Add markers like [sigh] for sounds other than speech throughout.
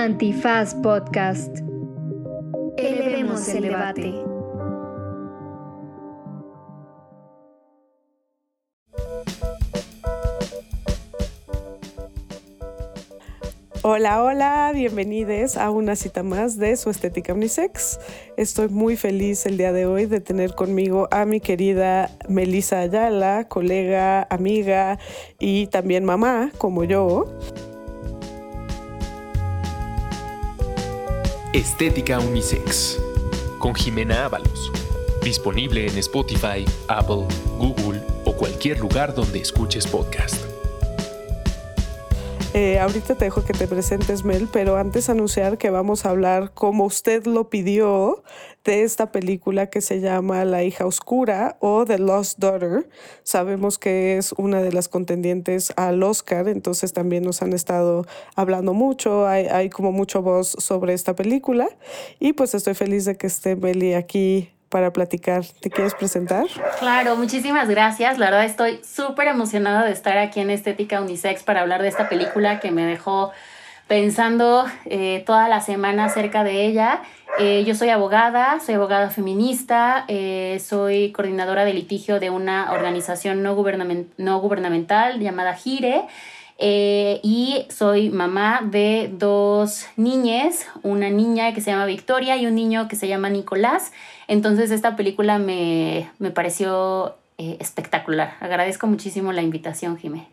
Antifaz Podcast. Elevemos el debate. Hola, hola, bienvenidos a una cita más de su estética unisex. Estoy muy feliz el día de hoy de tener conmigo a mi querida Melissa Ayala, colega, amiga y también mamá, como yo. Estética Unisex con Jimena Ábalos. Disponible en Spotify, Apple, Google o cualquier lugar donde escuches podcast. Eh, ahorita te dejo que te presentes, Mel, pero antes anunciar que vamos a hablar, como usted lo pidió, de esta película que se llama La hija oscura o The Lost Daughter. Sabemos que es una de las contendientes al Oscar, entonces también nos han estado hablando mucho, hay, hay como mucho voz sobre esta película y pues estoy feliz de que esté Meli aquí para platicar. ¿Te quieres presentar? Claro, muchísimas gracias. La verdad estoy súper emocionada de estar aquí en Estética Unisex para hablar de esta película que me dejó pensando eh, toda la semana acerca de ella. Eh, yo soy abogada, soy abogada feminista, eh, soy coordinadora de litigio de una organización no, no gubernamental llamada GIRE. y soy mamá de dos niñas, una niña que se llama Victoria y un niño que se llama Nicolás. Entonces esta película me, pareció eh, espectacular. Agradezco muchísimo la invitación, Jimé.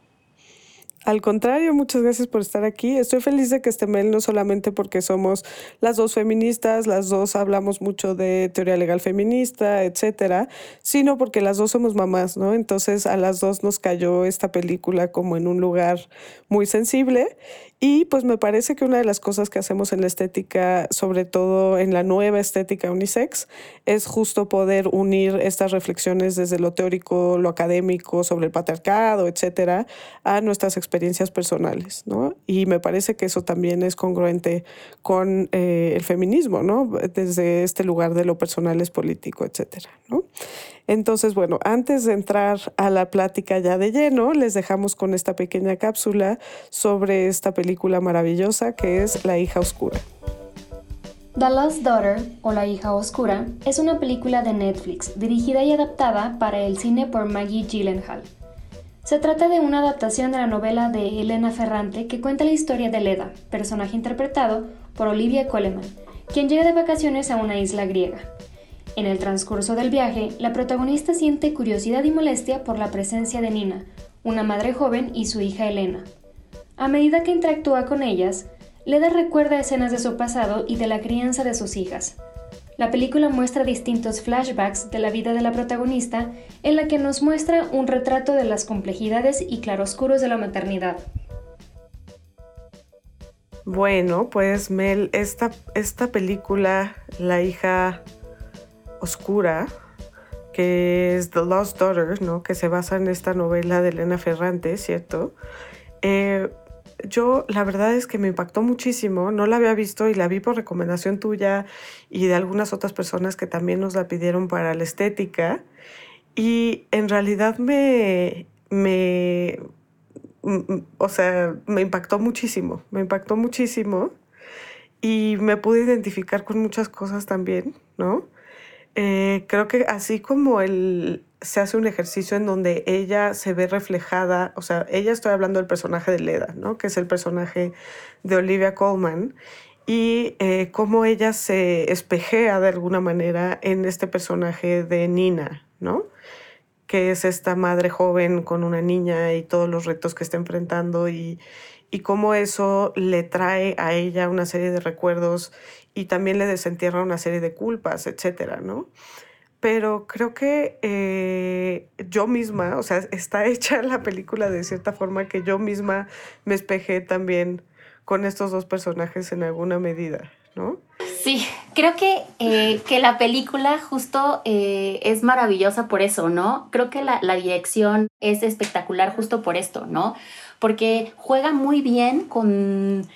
Al contrario, muchas gracias por estar aquí. Estoy feliz de que esté Mel, no solamente porque somos las dos feministas, las dos hablamos mucho de teoría legal feminista, etcétera, sino porque las dos somos mamás, ¿no? Entonces a las dos nos cayó esta película como en un lugar muy sensible y pues me parece que una de las cosas que hacemos en la estética, sobre todo en la nueva estética unisex, es justo poder unir estas reflexiones desde lo teórico, lo académico, sobre el patriarcado, etcétera, a nuestras experiencias personales, ¿no? Y me parece que eso también es congruente con eh, el feminismo, ¿no? Desde este lugar de lo personal es político, etcétera, ¿no? Entonces, bueno, antes de entrar a la plática ya de lleno, les dejamos con esta pequeña cápsula sobre esta película maravillosa que es La hija oscura. The Last Daughter o La hija oscura es una película de Netflix dirigida y adaptada para el cine por Maggie Gyllenhaal. Se trata de una adaptación de la novela de Elena Ferrante que cuenta la historia de Leda, personaje interpretado por Olivia Coleman, quien llega de vacaciones a una isla griega. En el transcurso del viaje, la protagonista siente curiosidad y molestia por la presencia de Nina, una madre joven y su hija Elena. A medida que interactúa con ellas, Leda recuerda escenas de su pasado y de la crianza de sus hijas. La película muestra distintos flashbacks de la vida de la protagonista, en la que nos muestra un retrato de las complejidades y claroscuros de la maternidad. Bueno, pues Mel, esta, esta película, La hija oscura, que es The Lost Daughter, ¿no? que se basa en esta novela de Elena Ferrante, ¿cierto? Eh, yo la verdad es que me impactó muchísimo, no la había visto y la vi por recomendación tuya y de algunas otras personas que también nos la pidieron para la estética y en realidad me, me, o sea, me impactó muchísimo, me impactó muchísimo y me pude identificar con muchas cosas también, ¿no? Eh, creo que así como él se hace un ejercicio en donde ella se ve reflejada, o sea, ella estoy hablando del personaje de Leda, ¿no? Que es el personaje de Olivia Colman, y eh, cómo ella se espejea de alguna manera en este personaje de Nina, ¿no? Que es esta madre joven con una niña y todos los retos que está enfrentando y, y cómo eso le trae a ella una serie de recuerdos y también le desentierra una serie de culpas, etcétera, ¿no? Pero creo que eh, yo misma, o sea, está [laughs] hecha la película de cierta forma que yo misma me espejé también con estos dos personajes en alguna medida, ¿no? Sí, creo que, eh, que la película justo eh, es maravillosa por eso, ¿no? Creo que la, la dirección es espectacular justo por esto, ¿no? Porque juega muy bien con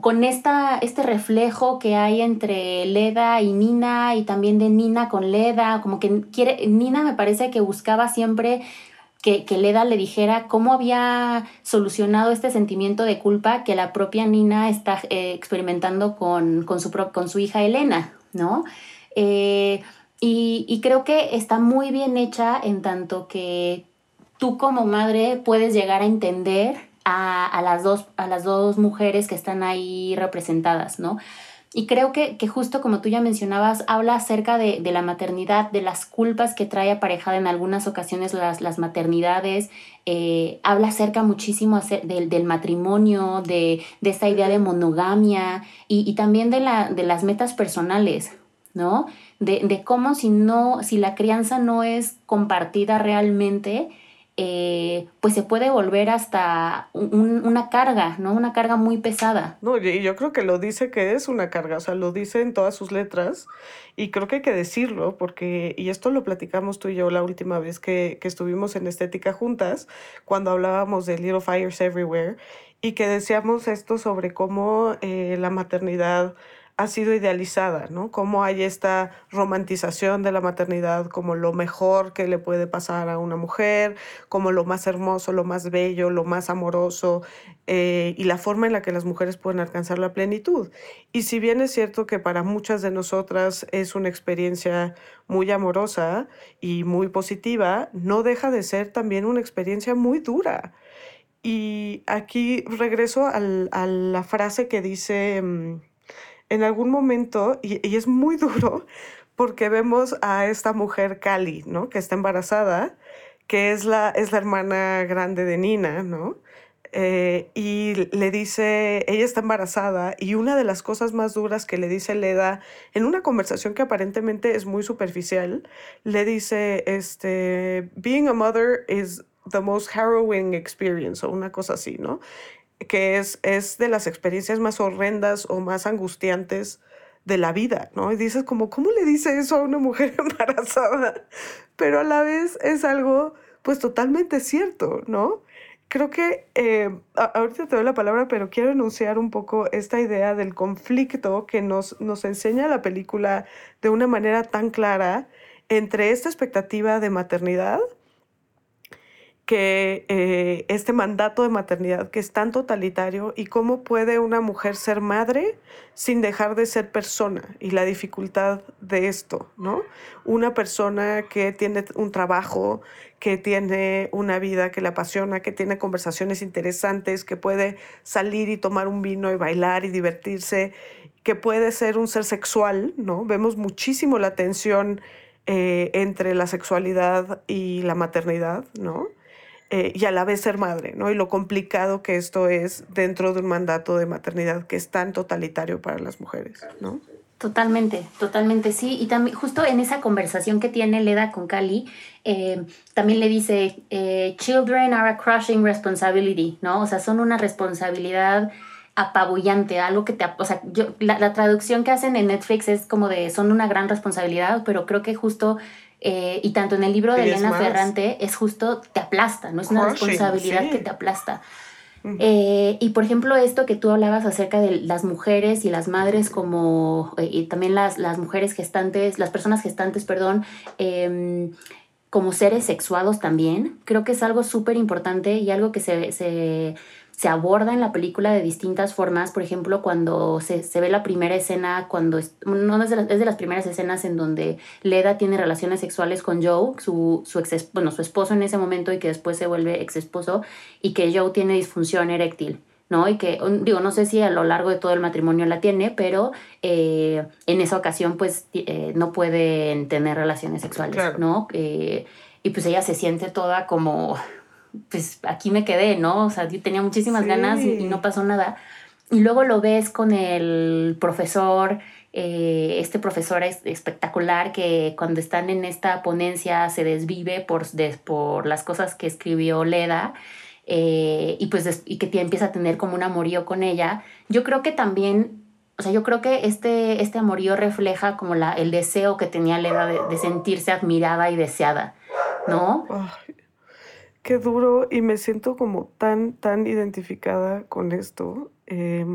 con esta, este reflejo que hay entre Leda y Nina y también de Nina con Leda, como que quiere, Nina me parece que buscaba siempre que, que Leda le dijera cómo había solucionado este sentimiento de culpa que la propia Nina está eh, experimentando con, con, su, con su hija Elena, ¿no? Eh, y, y, creo que está muy bien hecha en tanto que tú como madre puedes llegar a entender a, a, las, dos, a las dos mujeres que están ahí representadas, ¿no? Y creo que, que, justo como tú ya mencionabas, habla acerca de, de, la maternidad, de las culpas que trae aparejada en algunas ocasiones las, las maternidades, eh, habla acerca muchísimo del, del matrimonio, de, de, esta idea de monogamia y, y también de, la, de las metas personales, ¿no? De, de cómo si no, si la crianza no es compartida realmente, eh, pues se puede volver hasta un, una carga, ¿no? Una carga muy pesada. No, y yo creo que lo dice que es una carga, o sea, lo dice en todas sus letras y creo que hay que decirlo porque, y esto lo platicamos tú y yo la última vez que, que estuvimos en Estética juntas, cuando hablábamos de Little Fires Everywhere y que decíamos esto sobre cómo eh, la maternidad ha sido idealizada, ¿no? Cómo hay esta romantización de la maternidad como lo mejor que le puede pasar a una mujer, como lo más hermoso, lo más bello, lo más amoroso, eh, y la forma en la que las mujeres pueden alcanzar la plenitud. Y si bien es cierto que para muchas de nosotras es una experiencia muy amorosa y muy positiva, no deja de ser también una experiencia muy dura. Y aquí regreso a la frase que dice... En algún momento, y, y, es muy duro, porque vemos a esta mujer Cali, ¿no? Que está embarazada, que es la, es la hermana grande de Nina, ¿no? Eh, y le dice, ella está embarazada y una de las cosas más duras que le dice Leda en una conversación que aparentemente es muy superficial, le dice, este, being a mother is the most harrowing experience o una cosa así, ¿no? Que es, es de las experiencias más horrendas o más angustiantes de la vida, ¿no? Y dices como, ¿cómo le dice eso a una mujer [laughs] embarazada? Pero a la vez es algo, pues totalmente cierto, ¿no? Creo que, eh, ahorita te doy la palabra, pero quiero enunciar un poco esta idea del conflicto que nos, nos enseña la película de una manera tan clara entre esta expectativa de maternidad que eh, este mandato de maternidad que es tan totalitario y cómo puede una mujer ser madre sin dejar de ser persona y la dificultad de esto, ¿no? Una persona que tiene un trabajo, que tiene una vida que le apasiona, que tiene conversaciones interesantes, que puede salir y tomar un vino y bailar y divertirse, que puede ser un ser sexual, ¿no? Vemos muchísimo la tensión eh, entre la sexualidad y la maternidad, ¿no? Eh, y a la vez ser madre, ¿no? Y lo complicado que esto es dentro de un mandato de maternidad que es tan totalitario para las mujeres, ¿no? Totalmente, totalmente, sí. Y también justo en esa conversación que tiene Leda con Cali, eh, también le dice, eh, children are a crushing responsibility, ¿no? O sea, son una responsabilidad apabullante, algo que te... O sea, yo, la, la traducción que hacen en Netflix es como de, son una gran responsabilidad, pero creo que justo eh, y tanto en el libro de Elena Ferrante es justo, te aplasta, ¿no? Es una responsabilidad sí. que te aplasta. Eh, y por ejemplo, esto que tú hablabas acerca de las mujeres y las madres como, eh, y también las, las mujeres gestantes, las personas gestantes, perdón, eh, como seres sexuados también, creo que es algo súper importante y algo que se, se se aborda en la película de distintas formas. Por ejemplo, cuando se, se ve la primera escena, cuando es, no es de, las, es de, las, primeras escenas en donde Leda tiene relaciones sexuales con Joe, su, su, ex, bueno, su esposo en ese momento y que después se vuelve ex esposo, y que Joe tiene disfunción eréctil. ¿no? Y que, digo, no sé si a lo largo de todo el matrimonio la tiene, pero eh, en esa ocasión, pues, eh, no pueden tener relaciones sexuales, claro. ¿no? Eh, y pues ella se siente toda como, pues aquí me quedé, ¿no? O sea, yo tenía muchísimas sí. ganas y, y, no pasó nada. Y luego lo ves con el profesor, eh, este profesor es espectacular que cuando están en esta ponencia se desvive por, de, por las cosas que escribió Leda. Eh, y pues y que empieza a tener como un amorío con ella. Yo creo que también, o sea, yo creo que este, este amorío refleja como la, el deseo que tenía Leda de, de sentirse admirada y deseada, ¿no? Ay, qué duro y me siento como tan, tan identificada con esto. Eh,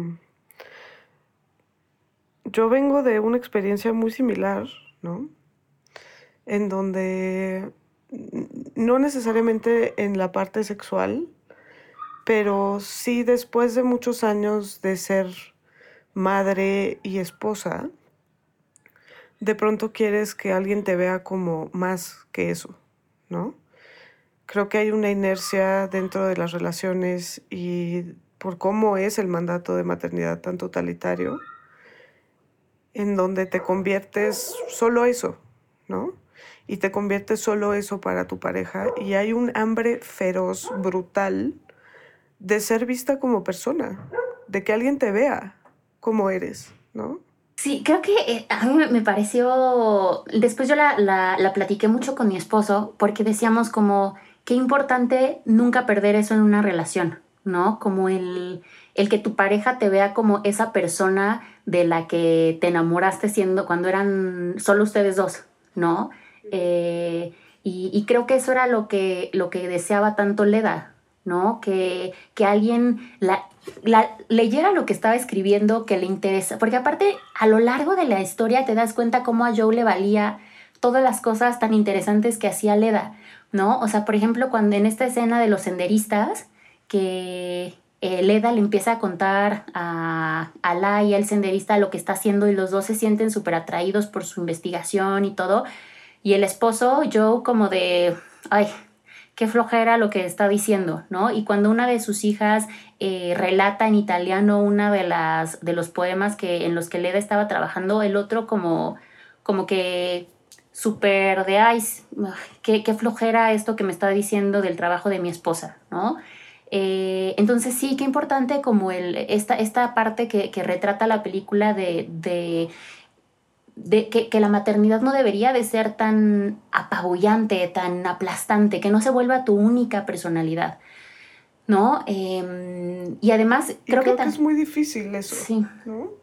yo vengo de una experiencia muy similar, ¿no? En donde no necesariamente en la parte sexual, pero sí después de muchos años de ser madre y esposa, de pronto quieres que alguien te vea como más que eso, ¿no? Creo que hay una inercia dentro de las relaciones y por cómo es el mandato de maternidad tan totalitario, en donde te conviertes solo eso, ¿no? Y te conviertes solo eso para tu pareja y hay un hambre feroz, brutal, de ser vista como persona, de que alguien te vea como eres, ¿no? Sí, creo que eh, a mí me pareció, después yo la, la, la platiqué mucho con mi esposo porque decíamos como, qué importante nunca perder eso en una relación, ¿no? Como el, el que tu pareja te vea como esa persona de la que te enamoraste siendo cuando eran solo ustedes dos, ¿no? Eh, y, y, creo que eso era lo que, lo que deseaba tanto Leda, ¿no? Que, que alguien la, la, leyera lo que estaba escribiendo, que le interesa, porque aparte a lo largo de la historia te das cuenta cómo a Joe le valía todas las cosas tan interesantes que hacía Leda, ¿no? O sea, por ejemplo, cuando en esta escena de los senderistas, que eh, Leda le empieza a contar a, a La y al senderista lo que está haciendo y los dos se sienten súper atraídos por su investigación y todo, y el esposo, Joe, como de, ay, qué flojera lo que está diciendo, ¿no? Y cuando una de sus hijas eh, relata en italiano una de las de los poemas que en los que Leda estaba trabajando, el otro como como que súper de ay, qué, qué, flojera esto que me está diciendo del trabajo de mi esposa, ¿no? Eh, entonces sí, qué importante como el, esta, esta parte que, que retrata la película de, de de que, que, la maternidad no debería de ser tan apabullante, tan aplastante, que no se vuelva tu única personalidad, ¿no? Eh, y además creo, y creo que, que, es muy difícil eso, sí. ¿no?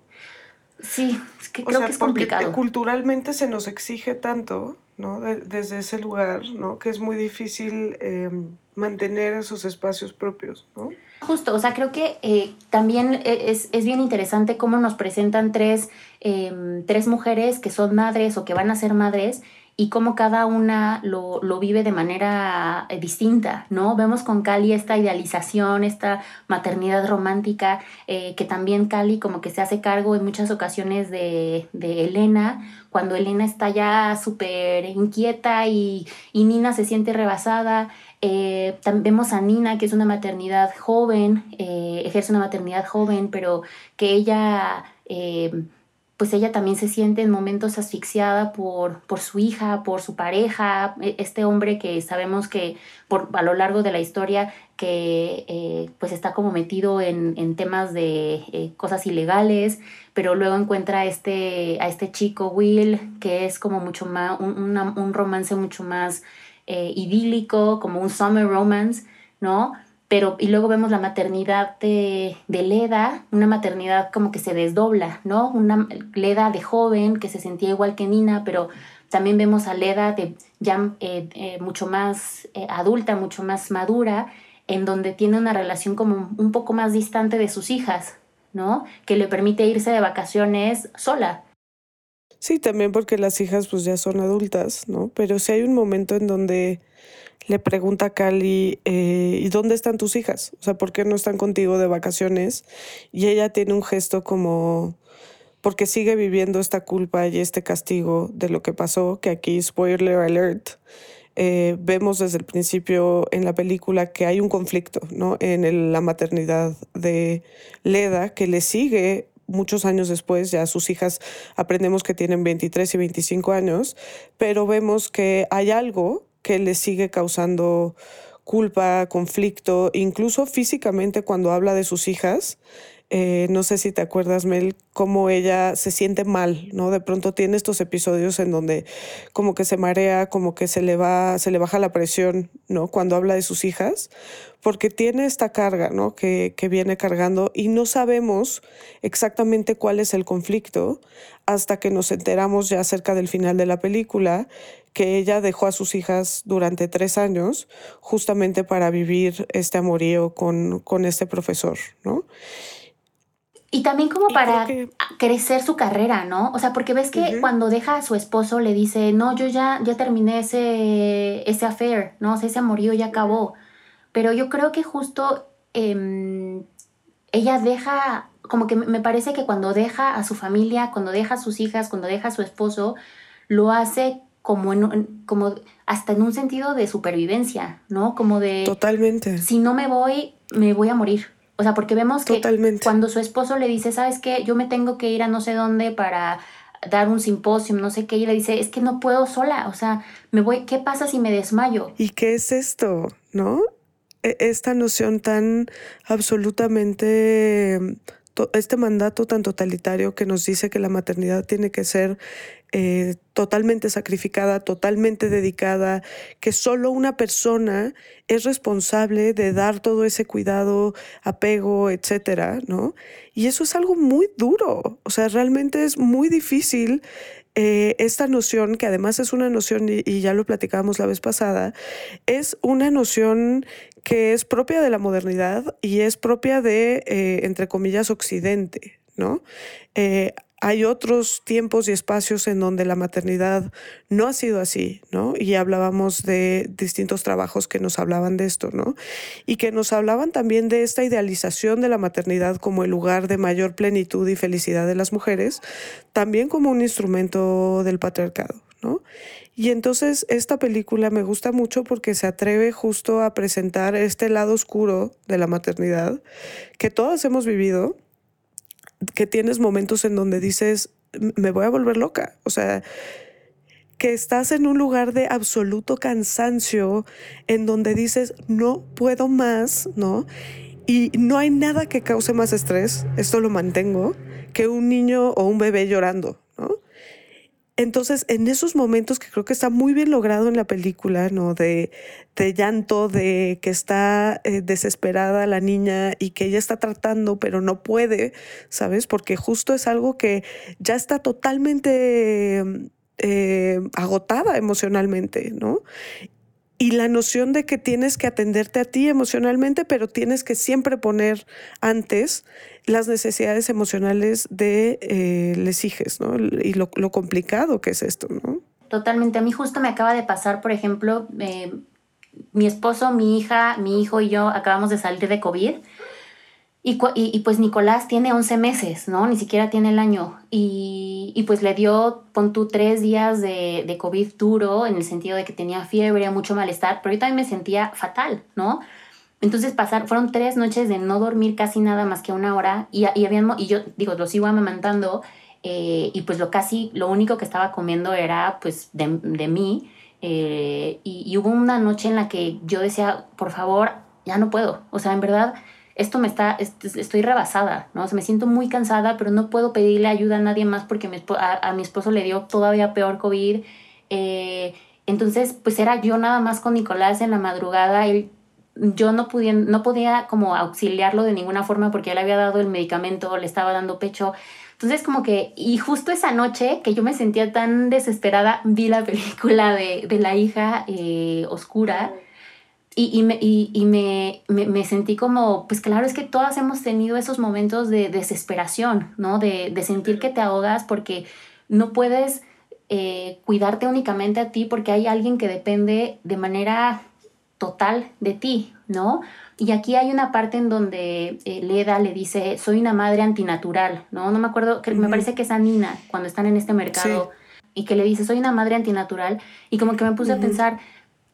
Sí, es que creo o sea, que es complicado. Culturalmente se nos exige tanto, ¿no? De, desde ese lugar, ¿no? Que es muy difícil eh, mantener esos espacios propios, ¿no? Justo, o sea, creo que eh, también es, es, bien interesante cómo nos presentan tres, eh, tres mujeres que son madres o que van a ser madres y cómo cada una lo, lo vive de manera eh, distinta, ¿no? Vemos con Cali esta idealización, esta maternidad romántica, eh, que también Cali como que se hace cargo en muchas ocasiones de, de Elena, cuando Elena está ya súper inquieta y, y, Nina se siente rebasada. Eh, vemos a Nina, que es una maternidad joven, ejerce una maternidad joven, pero que ella pues ella también se siente en momentos asfixiada por, por su hija, por su pareja, este hombre que sabemos que por, a lo largo de la historia que eh, pues está como metido en, en temas de eh, cosas ilegales, pero luego encuentra a este, a este chico Will, que es como mucho más, un, un romance mucho más eh, idílico, como un summer romance, ¿no? Pero y luego vemos la maternidad de, de, Leda, una maternidad como que se desdobla, ¿no? Una Leda de joven que se sentía igual que Nina, pero también vemos a Leda de ya eh, eh, mucho más eh, adulta, mucho más madura, en donde tiene una relación como un poco más distante de sus hijas, ¿no? Que le permite irse de vacaciones sola. Sí, también porque las hijas pues ya son adultas, ¿no? Pero sí hay un momento en donde le pregunta a Cali, eh, ¿y dónde están tus hijas? O sea, ¿por qué no están contigo de vacaciones? Y ella tiene un gesto como, porque sigue viviendo esta culpa y este castigo de lo que pasó, que aquí, spoiler alert, eh, vemos desde el principio en la película que hay un conflicto, ¿no? En la maternidad de Leda, que le sigue muchos años después, ya sus hijas aprendemos que tienen 23 y 25 años, pero vemos que hay algo que le sigue causando culpa, conflicto, incluso físicamente cuando habla de sus hijas. Eh, no sé si te acuerdas, Mel, cómo ella se siente mal, ¿no? De pronto tiene estos episodios en donde como que se marea, como que se le va, se le baja la presión, ¿no? Cuando habla de sus hijas, porque tiene esta carga, ¿no? Que, que viene cargando y no sabemos exactamente cuál es el conflicto hasta que nos enteramos ya cerca del final de la película que ella dejó a sus hijas durante tres años justamente para vivir este amorío con, con este profesor, ¿no? Y también como para crecer su carrera, ¿no? O sea, porque ves que cuando deja a su esposo le dice, no, yo ya, ya terminé ese, ese affair, ¿no? O sea, ese amorío ya acabó. Pero yo creo que justo em, ella deja, como que me parece que cuando deja a su familia, cuando deja a sus hijas, cuando deja a su esposo, lo hace como, en, como hasta en un sentido de supervivencia, ¿no? Como de... Totalmente. Si no me voy, me voy a morir. O sea, porque vemos que cuando su esposo le dice, ¿sabes qué? Yo me tengo que ir a no sé dónde para dar un simposio, no sé qué, y le dice, es que no puedo sola, o sea, me voy, ¿qué pasa si me desmayo? ¿Y qué es esto? ¿No? E, esta noción tan absolutamente este mandato tan totalitario que nos dice que la maternidad tiene que ser eh, totalmente sacrificada, totalmente dedicada, que solo una persona es responsable de dar todo ese cuidado, apego, etcétera, ¿no? Y eso es algo muy duro, o sea, realmente es muy difícil eh, esta noción, que además es una noción, y, ya lo platicábamos la vez pasada, es una noción que es propia de la modernidad y es propia de, eh, entre comillas, Occidente, ¿no? Hay otros tiempos y espacios en donde la maternidad no ha sido así, ¿no? Y hablábamos de distintos trabajos que nos hablaban de esto, ¿no? Y que nos hablaban también de esta idealización de la maternidad como el lugar de mayor plenitud y felicidad de las mujeres, también como un instrumento del patriarcado, ¿no? Y entonces esta película me gusta mucho porque se atreve justo a presentar este lado oscuro de la maternidad que todas hemos vivido que tienes momentos en donde dices, me voy a volver loca. O sea, que estás en un lugar de absoluto cansancio, en donde dices, no puedo más, ¿no? Y no hay nada que cause más estrés, esto lo mantengo, que un niño o un bebé llorando. Entonces, en esos momentos que creo que está muy bien logrado en la película, ¿no? De, llanto, de que está eh, desesperada la niña y que ella está tratando, pero no puede, ¿sabes? Porque justo es algo que ya está totalmente eh, agotada emocionalmente, ¿no? Y la noción de que tienes que atenderte a ti emocionalmente, pero tienes que siempre poner antes las necesidades emocionales de eh, les ¿no? Y lo, complicado que es esto, ¿no? Totalmente. A mí justo me acaba de pasar, por ejemplo, eh, mi esposo, mi hija, mi hijo y yo acabamos de salir de COVID y, y, pues Nicolás tiene 11 meses, ¿no? Ni siquiera tiene el año. Y, y pues le dio, pon tú, tres días de, de, COVID duro, en el sentido de que tenía fiebre, mucho malestar, pero yo también me sentía fatal, ¿no? Entonces pasar, fueron tres noches de no dormir casi nada más que una hora y, y, habían, y yo digo, lo sigo amamantando eh, y pues lo casi, lo único que estaba comiendo era pues de, de mí. Eh, y, y hubo una noche en la que yo decía, por favor, ya no puedo. O sea, en verdad esto me está, estoy rebasada, ¿no? O sea, me siento muy cansada, pero no puedo pedirle ayuda a nadie más porque a, mi esposo le dio todavía peor COVID. Eh, entonces, pues era yo nada más con Nicolás en la madrugada. Él, yo no, podía, no podía como auxiliarlo de ninguna forma porque él había dado el medicamento, le estaba dando pecho. Entonces, como que, y justo esa noche que yo me sentía tan desesperada, vi la película de, de la hija eh, oscura y, me, y, me, me, sentí como, pues claro, es que todas hemos tenido esos momentos de desesperación, ¿no? De, de sentir que te ahogas porque no puedes eh, cuidarte únicamente a ti porque hay alguien que depende de manera total de ti, ¿no? Y aquí hay una parte en donde eh, Leda le dice, soy una madre antinatural, ¿no? No me acuerdo, que me parece que es a Nina cuando están en este mercado y que le dice, soy una madre antinatural. Y como que me puse a pensar,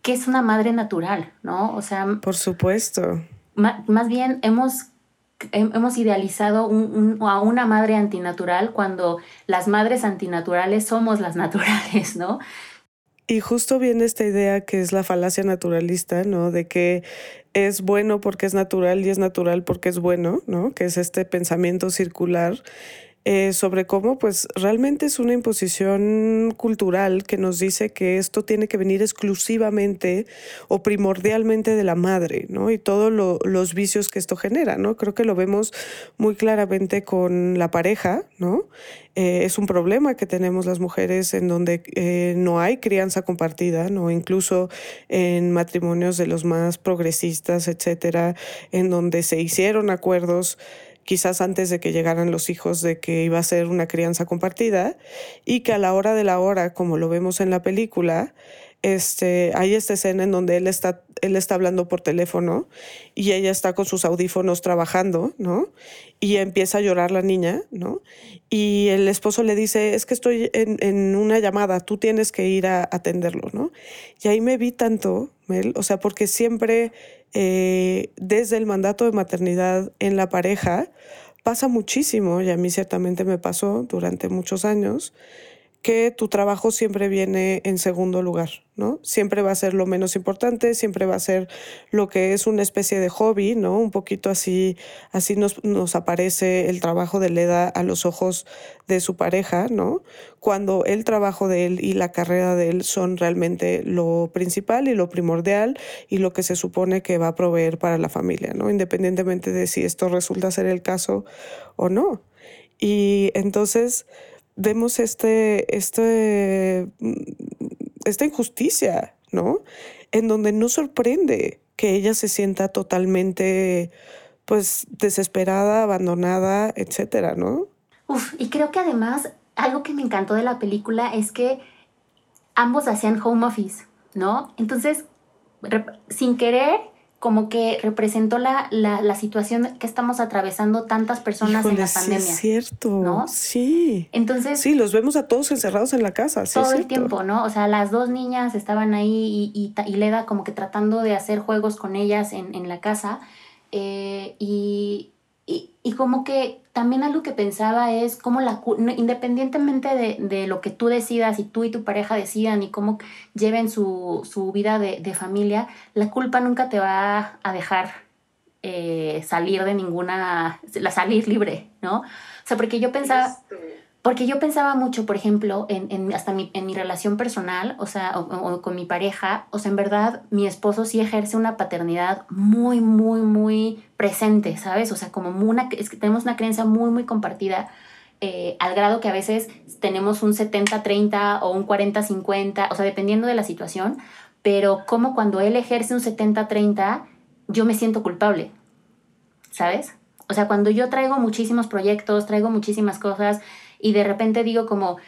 que es una madre natural, ¿no? O sea... Por supuesto. más bien hemos, hemos idealizado a una madre antinatural cuando las madres antinaturales somos las [laughs] naturales, ¿no? Y justo viene esta idea que es la falacia naturalista, ¿no? De que es bueno porque es natural y es natural porque es bueno, ¿no? Que es este pensamiento circular eh, sobre cómo pues realmente es una imposición cultural que nos dice que esto tiene que venir exclusivamente o primordialmente de la madre, ¿no? Y todos los vicios que esto genera, ¿no? Creo que lo vemos muy claramente con la pareja, ¿no? Eh, es un problema que tenemos las mujeres en donde eh, no hay crianza compartida, ¿no? Incluso en matrimonios de los más progresistas, etcétera, en donde se hicieron acuerdos quizás antes de que llegaran los hijos, de que iba a ser una crianza compartida y que a la hora de la hora, como lo vemos en la película, este, hay esta escena en donde él está, él está hablando por teléfono y ella está con sus audífonos trabajando, ¿no? Y empieza a llorar la niña, ¿no? Y el esposo le dice, es que estoy en, en una llamada, tú tienes que ir a atenderlo, ¿no? Y ahí me vi tanto, Mel, o sea, porque siempre eh, desde el mandato de maternidad en la pareja pasa muchísimo, y a mí ciertamente me pasó durante muchos años, que tu trabajo siempre viene en segundo lugar, ¿no? Siempre va a ser lo menos importante, siempre va a ser lo que es una especie de hobby, ¿no? Un poquito así, así nos, nos aparece el trabajo de Leda a los ojos de su pareja, ¿no? Cuando el trabajo de él y la carrera de él son realmente lo principal y lo primordial y lo que se supone que va a proveer para la familia, ¿no? Independientemente de si esto resulta ser el caso o no. Y entonces vemos este, este, esta injusticia, ¿no? En donde no sorprende que ella se sienta totalmente, pues, desesperada, abandonada, etcétera, ¿no? Uf, y creo que además algo que me encantó de la película es que ambos hacían home office, ¿no? Entonces, sin querer, como que representó la, la, situación que estamos atravesando tantas personas en la pandemia. Sí, es cierto. ¿no? Sí. Entonces. Sí, los vemos a todos encerrados en la casa. Sí, todo el tiempo, ¿no? O sea, las dos niñas estaban ahí y, y, y Leda como que tratando de hacer juegos con ellas en, en la casa. Eh, y, y, y, como que también algo que pensaba es cómo la independientemente de, de, lo que tú decidas y tú y tu pareja decidan y cómo lleven su, su vida de, de, familia, la culpa nunca te va a dejar eh, salir de ninguna, la salir libre, ¿no? O sea, porque yo pensaba... porque yo pensaba mucho, por ejemplo, en, en hasta mi, en mi relación personal, o sea, o, con mi pareja, o sea, en verdad, mi esposo sí ejerce una paternidad muy, muy, muy presente, ¿sabes? O sea, como una, es que tenemos una creencia muy, muy compartida, eh, al grado que a veces tenemos un 70-30 o un 40-50, o sea, dependiendo de la situación, pero como cuando él ejerce un 70-30, yo me siento culpable, ¿sabes? O sea, cuando yo traigo muchísimos proyectos, traigo muchísimas cosas, y de repente digo como,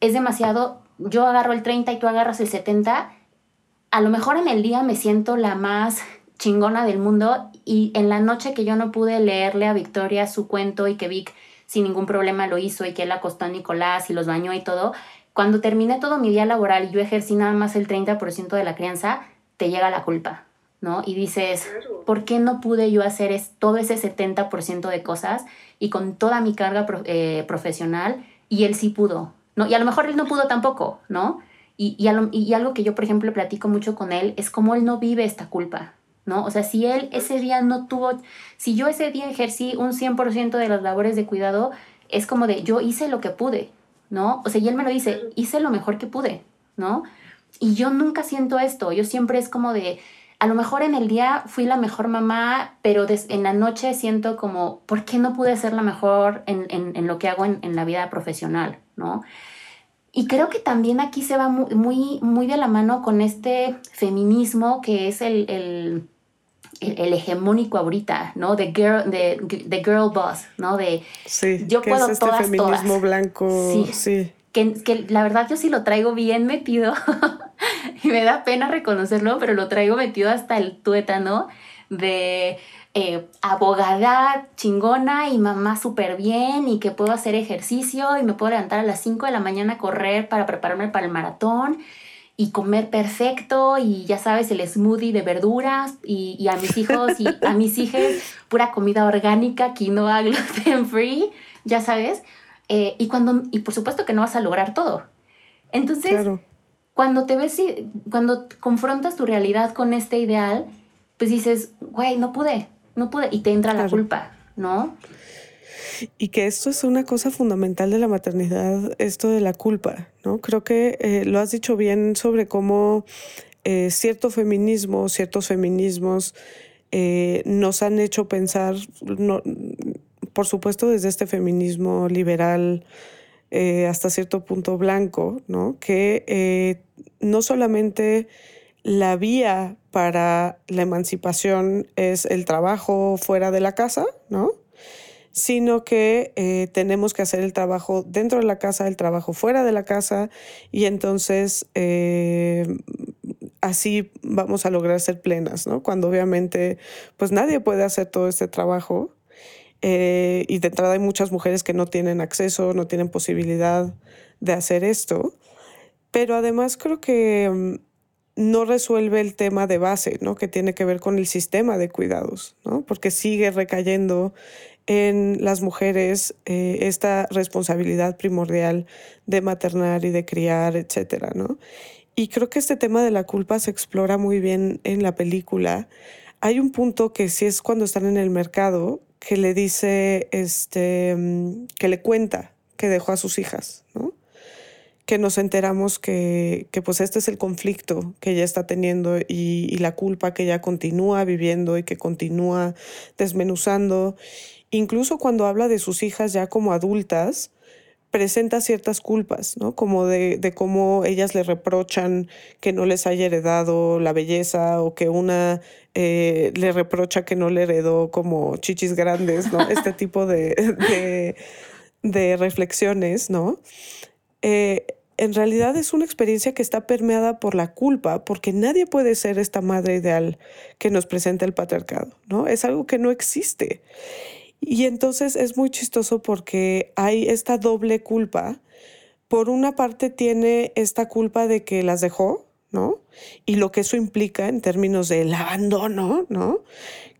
es demasiado, yo agarro el 30 y tú agarras el 70, a lo mejor en el día me siento la más chingona del mundo y en la noche que yo no pude leerle a Victoria su cuento y que Vic sin ningún problema lo hizo y que él acostó a Nicolás y los bañó y todo, cuando terminé todo mi día laboral y yo ejercí nada más el 30% de la crianza, te llega la culpa, ¿no? Y dices, ¿por qué no pude yo hacer es, todo ese 70% de cosas y con toda mi carga eh, profesional y él sí pudo, ¿no? Y a lo mejor él no pudo tampoco, ¿no? Y, y, y, algo que yo, por ejemplo, platico mucho con él es cómo él no vive esta culpa, ¿no? O sea, si él ese día no tuvo, si yo ese día ejercí un 100% de las labores de cuidado, es como de, yo hice lo que pude, ¿no? O sea, y él me lo dice, hice lo mejor que pude, ¿no? Y yo nunca siento esto, yo siempre es como de, a lo mejor en el día fui la mejor mamá, pero en la noche siento como, ¿por qué no pude ser la mejor en, en, lo que hago en, en, la vida profesional? ¿no? Y creo que también aquí se va muy, muy, muy de la mano con este feminismo que es el, el, el, hegemónico ahorita, ¿no? De girl, de, de girl boss, ¿no? De sí, yo puedo es este todas, feminismo blanco, sí. sí. Que, la verdad yo sí lo traigo bien metido [laughs] y me da pena reconocerlo, pero lo traigo metido hasta el tuétano de eh, abogada chingona y mamá súper bien y que puedo hacer ejercicio y me puedo levantar a las 5 de la mañana a correr para prepararme para el maratón y comer perfecto y ya sabes el smoothie de verduras y, y a mis hijos y a mis hijas pura comida orgánica, quinoa, [laughs] gluten free, ya sabes. Eh, y, cuando, y por supuesto que no vas a lograr todo. Entonces, cuando te ves, cuando confrontas tu realidad con este ideal, pues dices, güey, no pude, no pude, y te entra la culpa, ¿no? Y que esto es una cosa fundamental de la maternidad, esto de la culpa, ¿no? Creo que eh, lo has dicho bien sobre cómo eh, cierto feminismo, ciertos feminismos eh, nos han hecho pensar, no, por supuesto desde este feminismo liberal, eh, hasta cierto punto blanco, ¿no? que eh, no solamente la vía para la emancipación es el trabajo fuera de la casa, ¿no? sino que eh, tenemos que hacer el trabajo dentro de la casa, el trabajo fuera de la casa, y entonces así vamos a lograr ser plenas, ¿no? Cuando obviamente pues nadie puede hacer todo este trabajo. Eh, y de entrada hay muchas mujeres que no tienen acceso, no tienen posibilidad de hacer esto. Pero además creo que mm, no resuelve el tema de base, ¿no? Que tiene que ver con el sistema de cuidados, ¿no? Porque sigue recayendo en las mujeres eh, esta responsabilidad primordial de maternar y de criar, etcétera, ¿no? Y creo que este tema de la culpa se explora muy bien en la película. Hay un punto que sí es cuando están en el mercado, que le dice, este, mm, que le cuenta que dejó a sus hijas, ¿no? Que nos enteramos que, que pues este es el conflicto que ella está teniendo y, y la culpa que ella continúa viviendo y que continúa desmenuzando. Incluso cuando habla de sus hijas ya como adultas, presenta ciertas culpas, ¿no? Como de, de, cómo ellas le reprochan que no les haya heredado la belleza o que una eh, le reprocha que no le heredó como chichis grandes, ¿no? [laughs] Este tipo de, de, de reflexiones, ¿no? Eh, en realidad es una experiencia que está permeada por la culpa, porque nadie puede ser esta madre ideal que nos presenta el patriarcado, ¿no? Es algo que no existe. Y entonces es muy chistoso porque hay esta doble culpa. Por una parte tiene esta culpa de que las dejó, ¿no? Y lo que eso implica en términos del abandono, ¿no?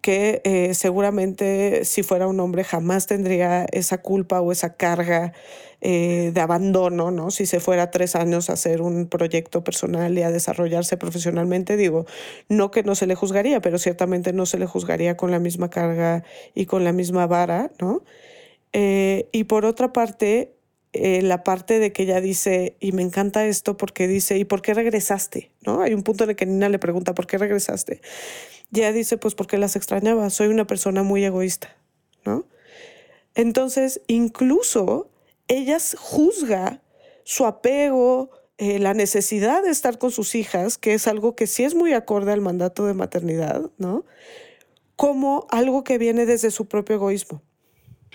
Que eh, seguramente si fuera un hombre jamás tendría esa culpa o esa carga eh, de abandono, ¿no? Si se fuera tres años a hacer un proyecto personal y a desarrollarse profesionalmente, digo, no que no se le juzgaría, pero ciertamente no se le juzgaría con la misma carga y con la misma vara, ¿no? Eh, y por otra parte, eh, la parte de que ella dice, y me encanta esto porque dice, ¿y por qué regresaste? ¿No? Hay un punto en el que Nina le pregunta, ¿por qué regresaste? Y ella dice, pues porque las extrañaba, soy una persona muy egoísta, ¿no? Entonces, incluso ella juzga su apego, eh, la necesidad de estar con sus hijas, que es algo que sí es muy acorde al mandato de maternidad, ¿no? Como algo que viene desde su propio egoísmo.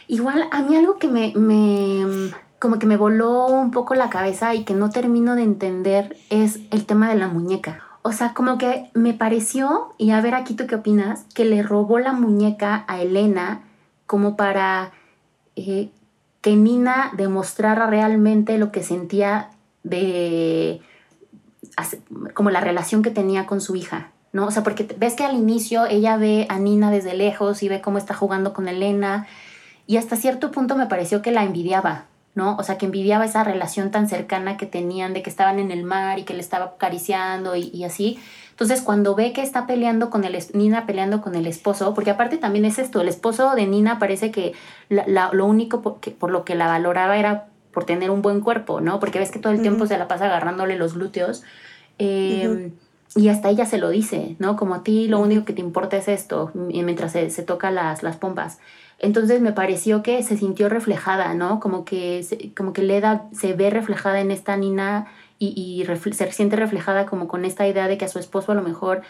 Igual a mí algo que me, me, como que me voló un poco la cabeza y que no termino de entender es el tema de la muñeca. O sea, como que me pareció, y a ver aquí tú qué opinas, que le robó la muñeca a Elena como para eh, que Nina demostrara realmente lo que sentía de como la relación que tenía con su hija, ¿no? O sea, porque ves que al inicio ella ve a Nina desde lejos y ve cómo está jugando con Elena y hasta cierto punto me pareció que la envidiaba, ¿no? O sea, que envidiaba esa relación tan cercana que tenían de que estaban en el mar y que le estaba acariciando y, y así. Entonces, cuando ve que está peleando con el, Nina peleando con el esposo, porque aparte también es esto, el esposo de Nina parece que lo único por, que, por lo que la valoraba era por tener un buen cuerpo, ¿no? Porque ves que todo el tiempo se la pasa agarrándole los glúteos. Em, y hasta ella se lo dice, ¿no? Como a ti lo único que te importa es esto, mientras se, se toca las, las pompas. Entonces me pareció que se sintió reflejada, ¿no? Como que, como que Leda se ve reflejada en esta Nina y, se siente reflejada como con esta idea de que a su esposo a lo mejor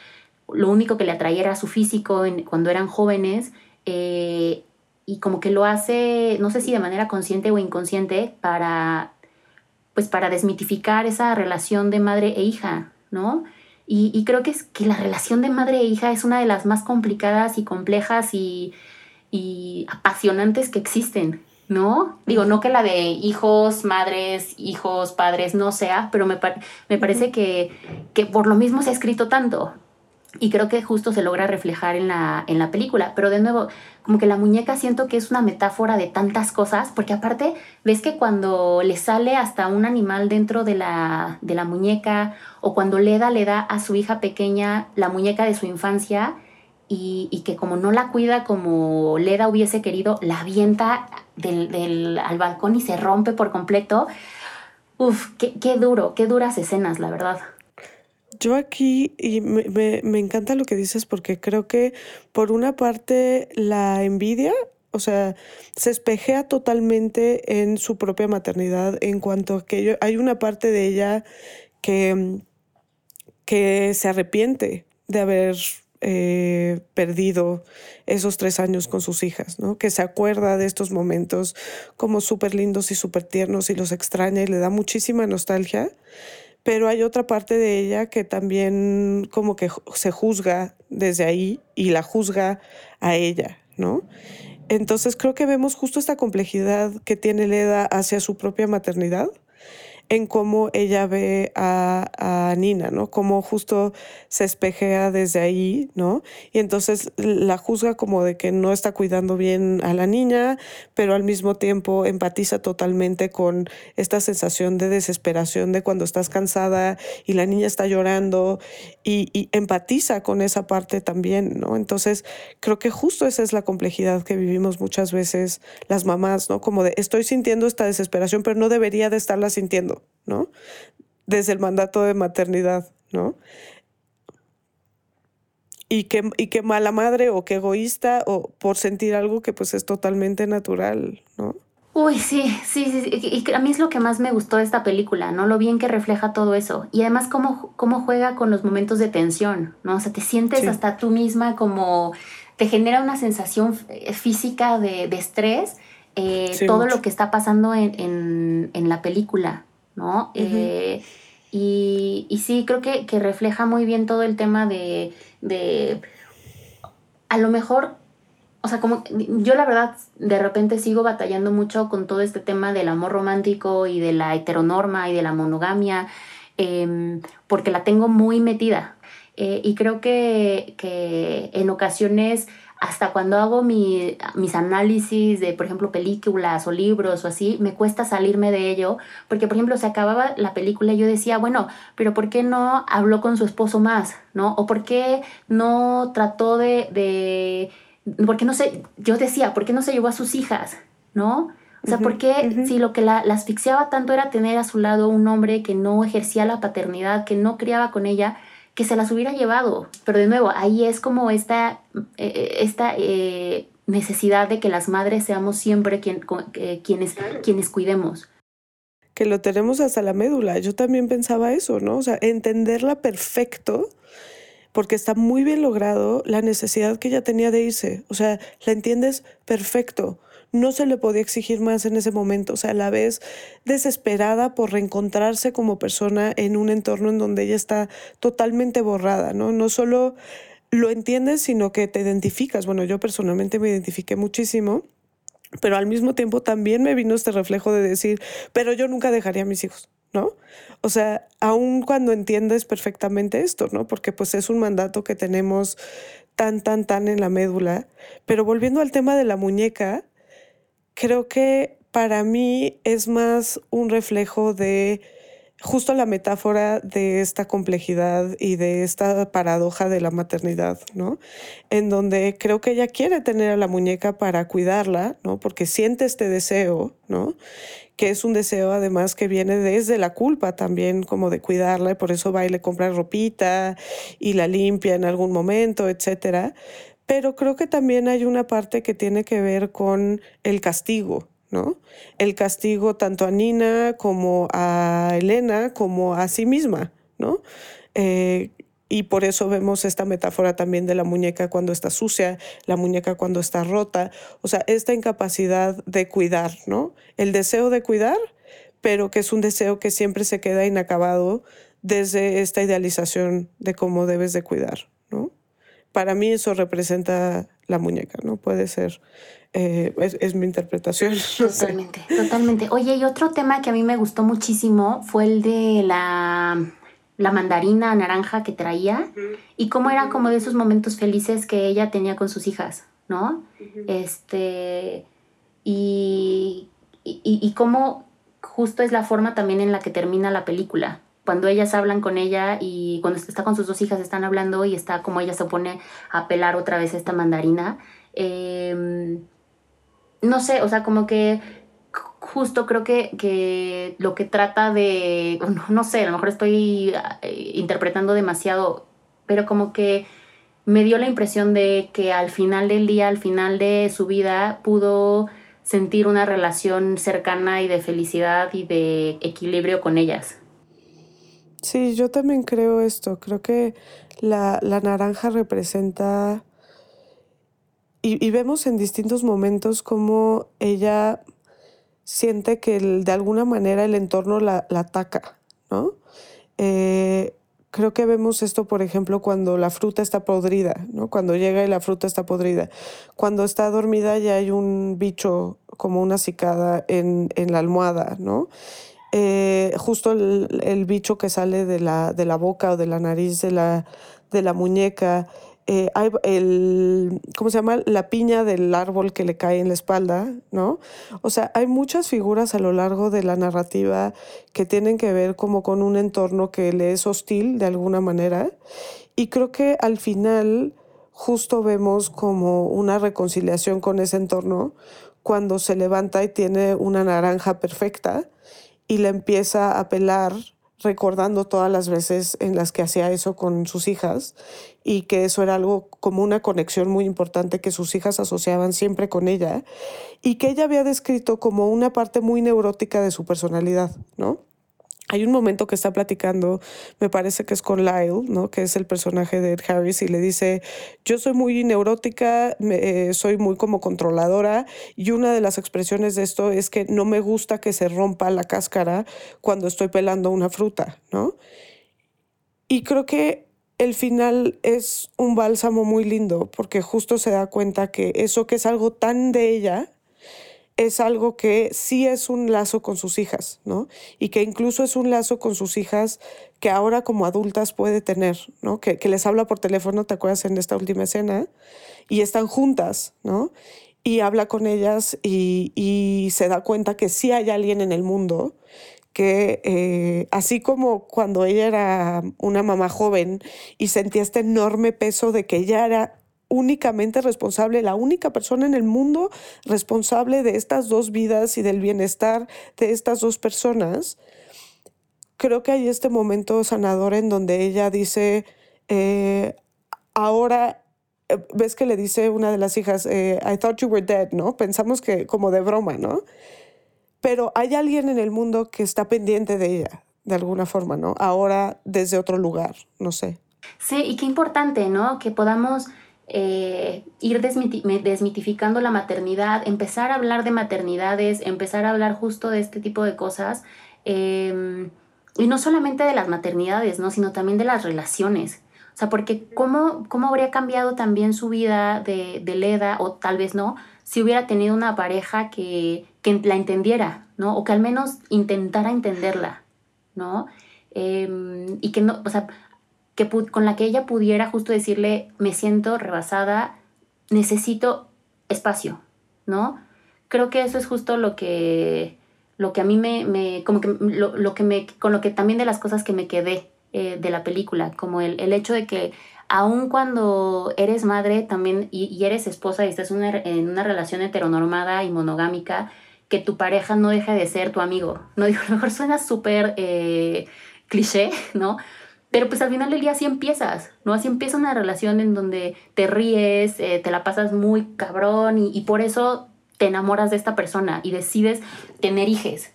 lo único que le atraía era su físico cuando eran jóvenes eh, y como que lo hace, no sé si de manera consciente o inconsciente, para, pues para desmitificar esa relación de madre e hija, ¿no? Y, creo que es que la relación de madre e hija es una de las más complicadas y complejas y apasionantes que existen. ¿no? Digo, no que la de hijos, madres, hijos, padres no sea, pero me, me parece que, que, por lo mismo se ha escrito tanto. Y creo que justo se logra reflejar en la, en la película. Pero de nuevo, como que la muñeca siento que es una metáfora de tantas cosas, porque aparte, ves que cuando le sale hasta un animal dentro de la, de la muñeca, o cuando Leda le da a su hija pequeña la muñeca de su infancia, y, que como no la cuida como Leda hubiese querido, la avienta del, al balcón y se rompe por completo. Uf, qué, duro, qué duras escenas, la verdad. Yo aquí, y me, me, me, encanta lo que dices porque creo que por una parte la envidia, o sea, se espejea totalmente en su propia maternidad en cuanto a que hay una parte de ella que, que se arrepiente de haber eh, perdido esos tres años con sus hijas, ¿no? Que se acuerda de estos momentos como súper lindos y súper tiernos y los extraña y le da muchísima nostalgia. Pero hay otra parte de ella que también como que se juzga desde ahí y la juzga a ella, ¿no? Entonces creo que vemos justo esta complejidad que tiene Leda hacia su propia maternidad en cómo ella ve a, a, Nina, ¿no? Cómo justo se espejea desde ahí, ¿no? Y entonces la juzga como de que no está cuidando bien a la niña, pero al mismo tiempo empatiza totalmente con esta sensación de desesperación de cuando estás cansada y la niña está llorando y, y empatiza con esa parte también, ¿no? Entonces creo que justo esa es la complejidad que vivimos muchas veces las mamás, ¿no? Como de estoy sintiendo esta desesperación, pero no debería de estarla sintiendo. ¿No? Desde el mandato de maternidad, ¿no? Y qué, y qué mala madre o qué egoísta o por sentir algo que pues es totalmente natural, ¿no? Uy, sí, sí, sí, y a mí es lo que más me gustó de esta película, ¿no? Lo bien que refleja todo eso. Y además cómo, cómo juega con los momentos de tensión, ¿no? O sea, te sientes hasta tú misma como, te genera una sensación física de, de estrés, eh, todo lo que está pasando en, en, en la película, ¿no? Eh, y, y, sí, creo que, que, refleja muy bien todo el tema de, de, a lo mejor, o sea, como yo la verdad de repente sigo batallando mucho con todo este tema del amor romántico y de la heteronorma y de la monogamia, eh, porque la tengo muy metida. Eh, y creo que, que en ocasiones hasta cuando hago mi, mis análisis de, por ejemplo, películas o libros o así, me cuesta salirme de ello, porque, por ejemplo, se acababa la película y yo decía, bueno, pero ¿por qué no habló con su esposo más? ¿No? ¿O por qué no trató de, de ¿por qué no sé, yo decía, ¿por qué no se llevó a sus hijas? ¿No? O sea, ¿por qué si lo que la, la asfixiaba tanto era tener a su lado un hombre que no ejercía la paternidad, que no criaba con ella, que se las hubiera llevado. Pero de nuevo, ahí es como esta, eh, eh, esta eh, necesidad de que las madres seamos siempre quien, quienes, quienes cuidemos. Que lo tenemos hasta la médula. Yo también pensaba eso, ¿no? O sea, entenderla perfecto porque está muy bien logrado la necesidad que ella tenía de irse. O sea, la entiendes perfecto no se le podía exigir más en ese momento. O sea, a la vez desesperada por reencontrarse como persona en un entorno en donde ella está totalmente borrada, ¿no? No solo lo entiendes, sino que te identificas. Bueno, yo personalmente me identifiqué muchísimo, pero al mismo tiempo también me vino este reflejo de decir, pero yo nunca dejaría a mis hijos. ¿no? O sea, aun cuando entiendes perfectamente esto, ¿no? Porque pues es un mandato que tenemos tan, tan, tan en la médula. Pero volviendo al tema de la muñeca, creo que para mí es más un reflejo de justo la metáfora de esta complejidad y de esta paradoja de la maternidad, ¿no? En donde creo que ella quiere tener a la muñeca para cuidarla, ¿no? Porque siente este deseo, ¿no? Que es un deseo además que viene desde la culpa también, como de cuidarla, y por eso va y le compra ropita y la limpia en algún momento, etcétera pero creo que también hay una parte que tiene que ver con el castigo, ¿no? El castigo tanto a Nina como a Elena como a sí misma, ¿no? Eh, y por eso vemos esta metáfora también de la muñeca cuando está sucia, la muñeca cuando está rota, o sea, esta incapacidad de cuidar, ¿no? El deseo de cuidar, pero que es un deseo que siempre se queda inacabado desde esta idealización de cómo debes de cuidar. Para mí eso representa la muñeca, ¿no? Puede ser, eh, es, mi interpretación. [laughs] Totalmente, totalmente. Oye, y otro tema que a mí me gustó muchísimo fue el de la, la mandarina naranja que traía y cómo era como de esos momentos felices que ella tenía con sus hijas, ¿no? Este, y, y, y cómo justo es la forma también en la que termina la película, cuando ellas hablan con ella y cuando está con sus dos hijas están hablando y está como ella se pone a pelar otra vez esta mandarina. Em, no sé, o sea, como que justo creo que, que lo que trata de, [laughs] no, sé, a lo mejor estoy eh, interpretando demasiado, pero como que me dio la impresión de que al final del día, al final de su vida, pudo sentir una relación cercana y de felicidad y de equilibrio con ellas. Sí, yo también creo esto. Creo que la, la naranja representa... Y, y, vemos en distintos momentos cómo ella siente que de alguna manera el entorno la, la ataca, ¿no? Eh, creo que vemos esto, por ejemplo, cuando la fruta está podrida, ¿no? Cuando llega y la fruta está podrida. Cuando está dormida ya hay un bicho como una cicada en, en la almohada, ¿no? Eh, justo el, bicho que sale de la, de la boca o de la nariz de la, de la muñeca. Eh, hay el, ¿cómo se llama? La piña del árbol que le cae en la espalda, ¿no? O sea, hay muchas figuras a lo largo de la narrativa que tienen que ver como con un entorno que le es hostil de alguna manera. Y creo que al final justo vemos como una reconciliación con ese entorno cuando se levanta y tiene una naranja perfecta y le empieza a pelar recordando todas las veces en las que hacía eso con sus hijas y que eso era algo como una conexión muy importante que sus hijas asociaban siempre con ella y que ella había descrito como una parte muy neurótica de su personalidad, ¿no? Hay un momento que está platicando, me parece que es con Lyle, ¿no? que es el personaje de Ed Harris, y le dice, yo soy muy neurótica, eh, soy muy como controladora, y una de las expresiones de esto es que no me gusta que se rompa la cáscara cuando estoy pelando una fruta, ¿no? Y creo que el final es un bálsamo muy lindo, porque justo se da cuenta que eso que es algo tan de ella, es algo que sí es un lazo con sus hijas, ¿no? Y que incluso es un lazo con sus hijas que ahora como adultas puede tener, ¿no? Que, que les habla por teléfono, ¿te acuerdas en esta última escena? Y están juntas, ¿no? Y habla con ellas y, y se da cuenta que sí hay alguien en el mundo que eh, así como cuando ella era una mamá joven y sentía este enorme peso de que ella era únicamente responsable, la única persona en el mundo responsable de estas dos vidas y del bienestar de estas dos personas, creo que hay este momento sanador en donde ella dice, eh, ahora, eh, ves que le dice una de las hijas, eh, I thought you were dead, ¿no? Pensamos que como de broma, ¿no? Pero hay alguien en el mundo que está pendiente de ella, de alguna forma, ¿no? Ahora desde otro lugar, no sé. Sí, y qué importante, ¿no? Que podamos eh, ir desmitificando la maternidad, empezar a hablar de maternidades, empezar a hablar justo de este tipo de cosas. Eh, y no solamente de las maternidades, ¿no? sino también de las relaciones. O sea, porque ¿cómo, cómo habría cambiado también su vida de, de Leda, o tal vez no, si hubiera tenido una pareja que, que la entendiera, ¿no? O que al menos intentara entenderla, ¿no? Eh, y que no, o sea, que con la que ella pudiera justo decirle, me siento rebasada, necesito espacio, ¿no? Creo que eso es justo lo que, lo que a mí me, me como que lo, lo, que me, con lo que también de las cosas que me quedé eh, de la película, como el, el, hecho de que aun cuando eres madre también y, eres esposa y estás en una relación heteronormada y monogámica, que tu pareja no deje de ser tu amigo, ¿no? Digo, a lo mejor suena súper eh, cliché, ¿no? Pero pues al final del día así empiezas, ¿no? Así empieza una relación en donde te ríes, eh, te la pasas muy cabrón y, por eso te enamoras de esta persona y decides tener hijes.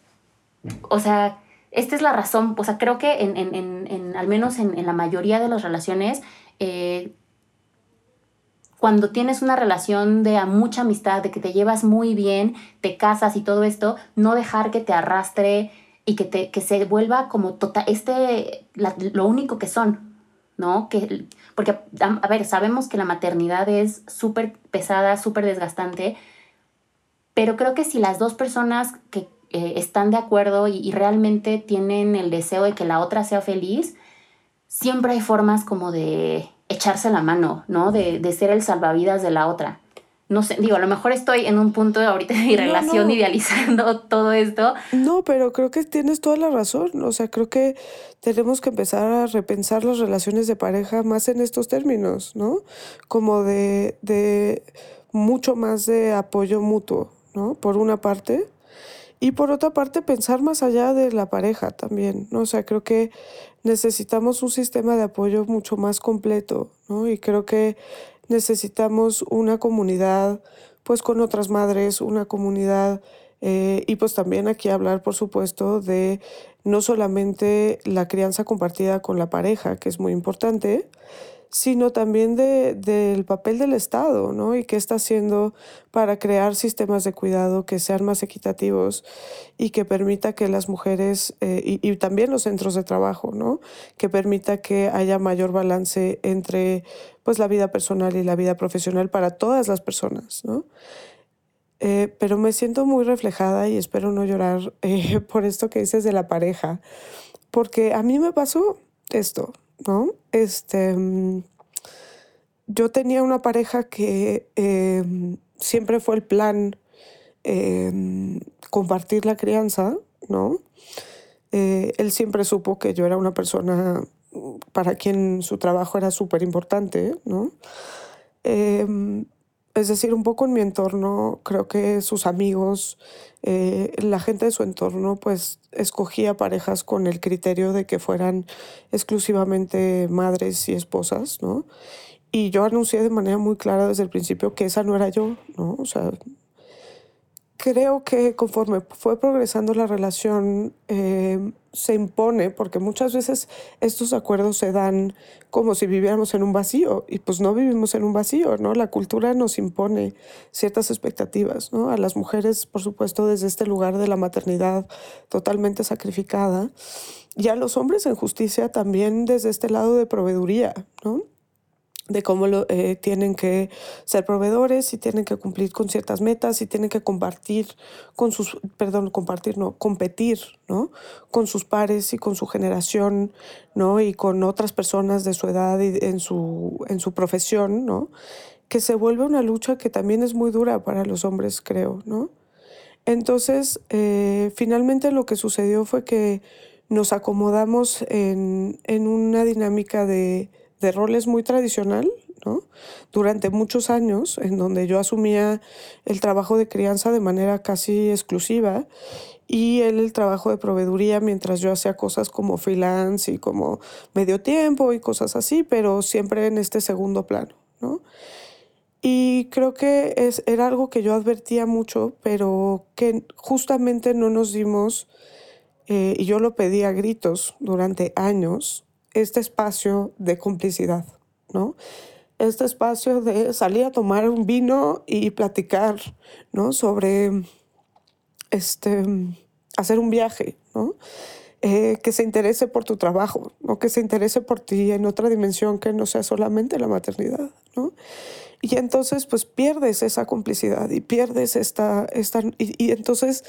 O sea, esta es la razón, o sea, creo que en, en, en, en al menos en, la mayoría de las relaciones, eh, cuando tienes una relación de mucha amistad, de que te llevas muy bien, te casas y todo esto, no dejar que te arrastre y que, te, que se vuelva como total, este, la, lo único que son, ¿no? Que, porque, a ver, sabemos que la maternidad es súper pesada, súper desgastante, pero creo que si las dos personas que eh, están de acuerdo y, y, realmente tienen el deseo de que la otra sea feliz, siempre hay formas como de echarse la mano, ¿no? De, de ser el salvavidas de la otra no sé, digo, a lo mejor estoy en un punto ahorita de mi relación no. idealizando [laughs] todo esto. No, pero creo que tienes toda la razón. O sea, creo que tenemos que empezar a repensar las relaciones de pareja más en estos términos, ¿no? Como de, de mucho más de apoyo mutuo, ¿no? Por una parte. Y por otra parte, pensar más allá de la pareja también, ¿no? O sea, creo que necesitamos un sistema de apoyo mucho más completo, ¿no? Y creo que necesitamos una comunidad pues con otras madres, una comunidad Eh, y pues también aquí hablar, por supuesto, de no solamente la crianza compartida con la pareja, que es muy importante, sino también del papel del Estado, ¿no? Y qué está haciendo para crear sistemas de cuidado que sean más equitativos y que permita que las mujeres, eh, y, también los centros de trabajo, ¿no? Que permita que haya mayor balance entre, pues, la vida personal y la vida profesional para todas las personas, ¿no? Eh, pero me siento muy reflejada y espero no llorar eh, [laughs] por esto que dices de la pareja, porque a mí me pasó esto, ¿no? Este, yo tenía una pareja que em, siempre fue el plan em, compartir la crianza, ¿no? Eh, él siempre supo que yo era una persona para quien su trabajo era súper importante, ¿no? Es decir, un poco en mi entorno, creo que sus amigos, eh, la gente de su entorno, pues escogía parejas con el criterio de que fueran exclusivamente madres y esposas, ¿no? Y yo anuncié de manera muy clara desde el principio que esa no era yo, ¿no? O sea, creo que conforme fue progresando la relación, eh, se impone, porque muchas veces estos acuerdos se dan como si viviéramos en un vacío, y pues no vivimos en un vacío, ¿no? La cultura nos impone ciertas expectativas, ¿no? A las mujeres, por supuesto, desde este lugar de la maternidad totalmente sacrificada, y a los hombres en justicia también desde este lado de proveeduría, ¿no? De cómo lo, eh, tienen que ser proveedores y tienen que cumplir con ciertas metas y tienen que compartir con sus, perdón, compartir, no, competir, ¿no? Con sus pares y con su generación, ¿no? Y con otras personas de su edad y en su, en su profesión, ¿no? Que se vuelve una lucha que también es muy dura para los hombres, creo, ¿no? Entonces, eh, finalmente lo que sucedió fue que nos acomodamos en, en una dinámica de de roles muy tradicional, ¿no? Durante muchos años, en donde yo asumía el trabajo de crianza de manera casi exclusiva y él el trabajo de proveeduría mientras yo hacía cosas como freelance y como medio tiempo y cosas así, pero siempre en este segundo plano, ¿no? Y creo que es, era algo que yo advertía mucho, pero que justamente no nos dimos, eh, y yo lo pedí a gritos durante años, este espacio de complicidad, ¿no? Este espacio de salir a tomar un vino y platicar, ¿no? Sobre este, hacer un viaje, ¿no? Eh, que se interese por tu trabajo, ¿no? que se interese por ti en otra dimensión que no sea solamente la maternidad. ¿no? Y entonces pues pierdes esa complicidad y pierdes esta... esta y entonces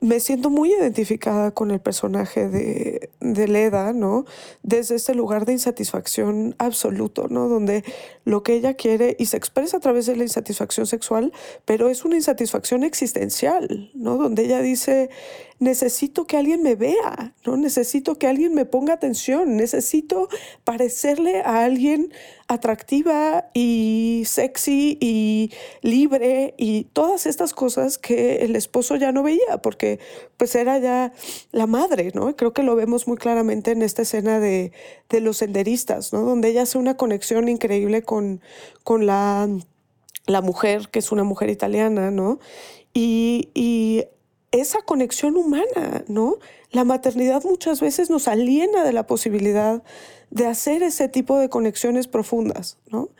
me siento muy identificada con el personaje de, de, Leda, ¿no? Desde este lugar de insatisfacción absoluto, ¿no? Donde lo que ella quiere y se expresa a través de la insatisfacción sexual, pero es una insatisfacción existencial, ¿no? Donde ella dice, necesito que alguien me vea, ¿no? Necesito que alguien me ponga atención, necesito parecerle a alguien atractiva y sexy y libre y todas estas cosas que el esposo ya no veía porque pues era ya la madre, ¿no? Creo que lo vemos muy claramente en esta escena de, los senderistas, ¿no? Donde ella hace una conexión increíble con, con la, la mujer, que es una mujer italiana, ¿no? Y, y esa conexión humana, ¿no? La maternidad muchas veces nos aliena de la posibilidad de hacer ese tipo de conexiones profundas, ¿no?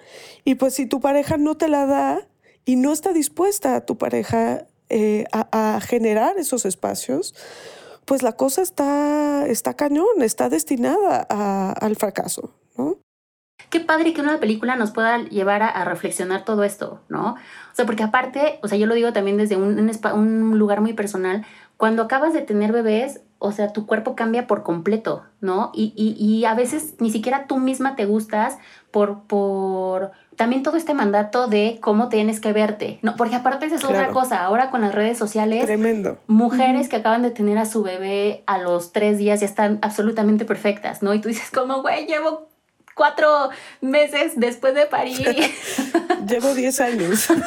Y pues si tu pareja no te la da y no está dispuesta a tu pareja eh, a, generar esos espacios, pues la cosa está, está cañón, está destinada al fracaso. Qué padre que una película nos pueda llevar a, reflexionar todo esto, ¿no? O sea, porque aparte, o sea, yo lo digo también desde un, un lugar muy personal, cuando acabas de tener bebés, o sea, tu cuerpo cambia por completo, ¿no? Y, y, y, a veces ni siquiera tú misma te gustas por, por también todo este mandato de cómo tienes que verte, ¿no? Porque aparte esa es otra cosa, ahora con las redes sociales, Tremendo. mujeres que acaban de tener a su bebé a los tres días ya están absolutamente perfectas, ¿no? Y tú dices, como, güey, llevo cuatro meses después de parir. [laughs] llevo diez años. [laughs]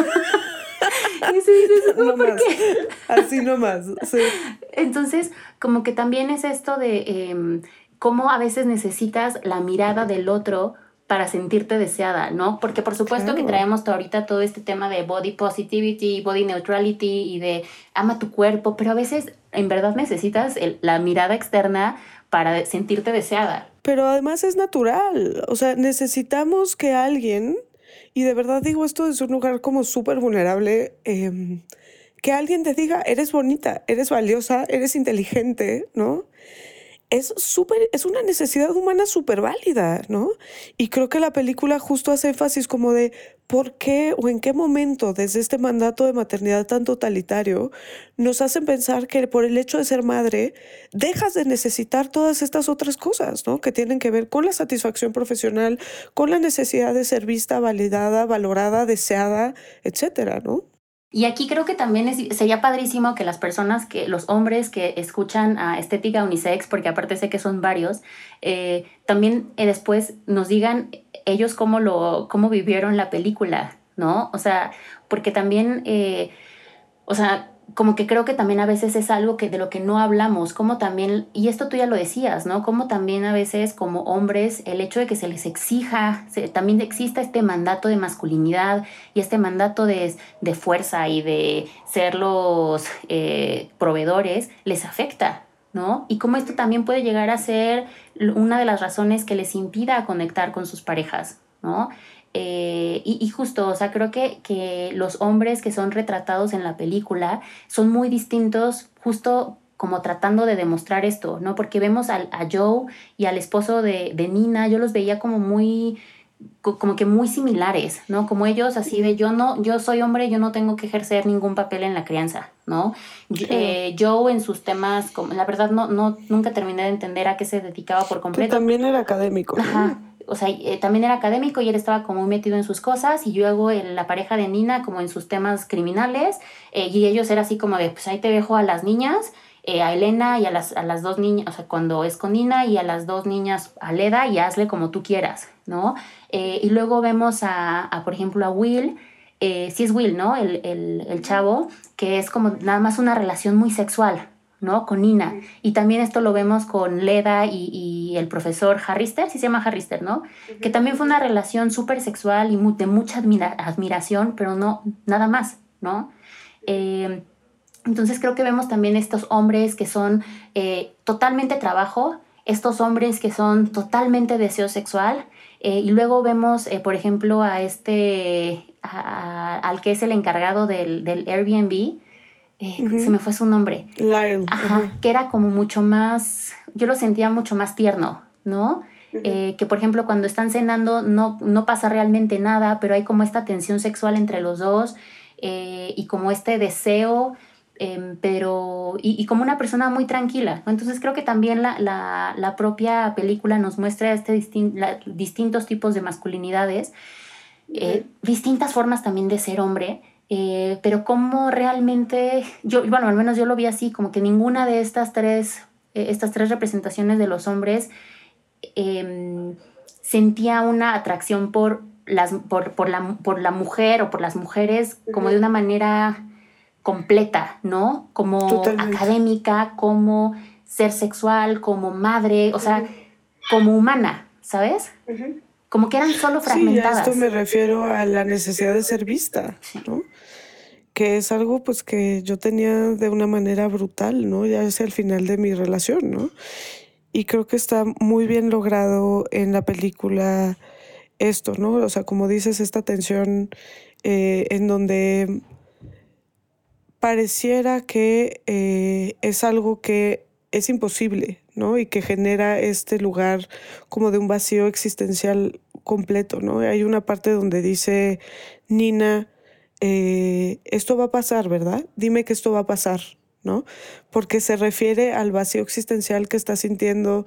y no, ¿por qué? Así nomás, sí. Entonces, como que también es esto de em, cómo a veces necesitas la mirada del otro para sentirte deseada, ¿no? Porque por supuesto que traemos ahorita todo este tema de body positivity, body neutrality y de ama tu cuerpo, pero a veces en verdad necesitas la mirada externa para sentirte deseada. Pero además es natural, o sea, necesitamos que alguien, y de verdad digo esto desde un lugar como súper vulnerable, em, que alguien te diga, eres bonita, eres valiosa, eres inteligente, ¿no? es súper, es una necesidad humana súper válida, ¿no? Y creo que la película justo hace énfasis como de por qué o en qué momento desde este mandato de maternidad tan totalitario nos hacen pensar que por el hecho de ser madre dejas de necesitar todas estas otras cosas, ¿no? Que tienen que ver con la satisfacción profesional, con la necesidad de ser vista, validada, valorada, deseada, etcétera, ¿no? Y aquí creo que también sería padrísimo que las personas, que los hombres que escuchan a Estética Unisex, porque aparte sé que son varios, eh, también eh, después nos digan ellos cómo, lo, cómo vivieron la película, ¿no? O sea, porque también, eh, o sea, como que creo que también a veces es algo que de lo que no hablamos, como también, y esto tú ya lo decías, ¿no? Como también a veces como hombres el hecho de que se les exija, también exista este mandato de masculinidad y este mandato de, de fuerza y de ser los eh, proveedores, les afecta, ¿no? Y cómo esto también puede llegar a ser una de las razones que les impida conectar con sus parejas, ¿no? Eh, y, justo, o sea, creo que, que los hombres que son retratados en la película son muy distintos justo como tratando de demostrar esto, ¿no? Porque vemos a Joe y al esposo de, de, Nina, yo los veía como muy, como que muy similares, ¿no? Como ellos así de yo no, yo soy hombre, yo no tengo que ejercer ningún papel en la crianza, ¿no? Eh, Joe en sus temas, como, la verdad no, no, nunca terminé de entender a qué se dedicaba por completo. también era académico. Ajá o sea, eh, también era académico y él estaba como metido en sus cosas y luego la pareja de Nina como en sus temas criminales eh, y ellos era así como de, pues ahí te dejo a las niñas, eh, a Elena y a las, a las dos niñas, o sea, cuando es con Nina y a las dos niñas a Leda y hazle como tú quieras, ¿no? y luego vemos a, por ejemplo, a Will, sí es Will, ¿no? El, el, el chavo, que es como nada más una relación muy sexual, ¿no? Con Nina. Y también esto lo vemos con Leda y, el profesor Harrister, sí se llama Harrister, ¿no? Que también fue una relación súper sexual y de mucha admiración, pero no, nada más, ¿no? Eh, entonces creo que vemos también estos hombres que son eh, totalmente trabajo, estos hombres que son totalmente deseo sexual, eh, y luego vemos, por ejemplo, a este, al que es el encargado del, del Airbnb, eh, se me fue su nombre. Ajá, que era como mucho más, yo lo sentía mucho más tierno, ¿no? Eh, que por ejemplo cuando están cenando no, no pasa realmente nada, pero hay como esta tensión sexual entre los dos eh, y como este deseo, em, pero y, como una persona muy tranquila. Entonces creo que también la, la, la propia película nos muestra este distintos tipos de masculinidades, distintas formas también de ser hombre eh, pero cómo realmente, yo, bueno, al menos yo lo vi así, como que ninguna de estas tres, eh, estas tres representaciones de los hombres em, sentía una atracción por, las, por, por, la, por la mujer o por las mujeres como de una manera completa, ¿no? Como académica, como ser sexual, como madre, o sea, como humana, ¿sabes? Como que eran solo fragmentadas. Sí, a esto me refiero a la necesidad de ser vista, ¿no? Que es algo pues que yo tenía de una manera brutal, ¿no? Ya es el final de mi relación, ¿no? Y creo que está muy bien logrado en la película esto, ¿no? O sea, como dices, esta tensión eh, en donde pareciera que eh, es algo que es imposible, ¿no? Y que genera este lugar como de un vacío existencial completo, ¿no? Hay una parte donde dice, Nina, eh, esto va a pasar, ¿verdad? Dime que esto va a pasar, ¿no? Porque se refiere al vacío existencial que está sintiendo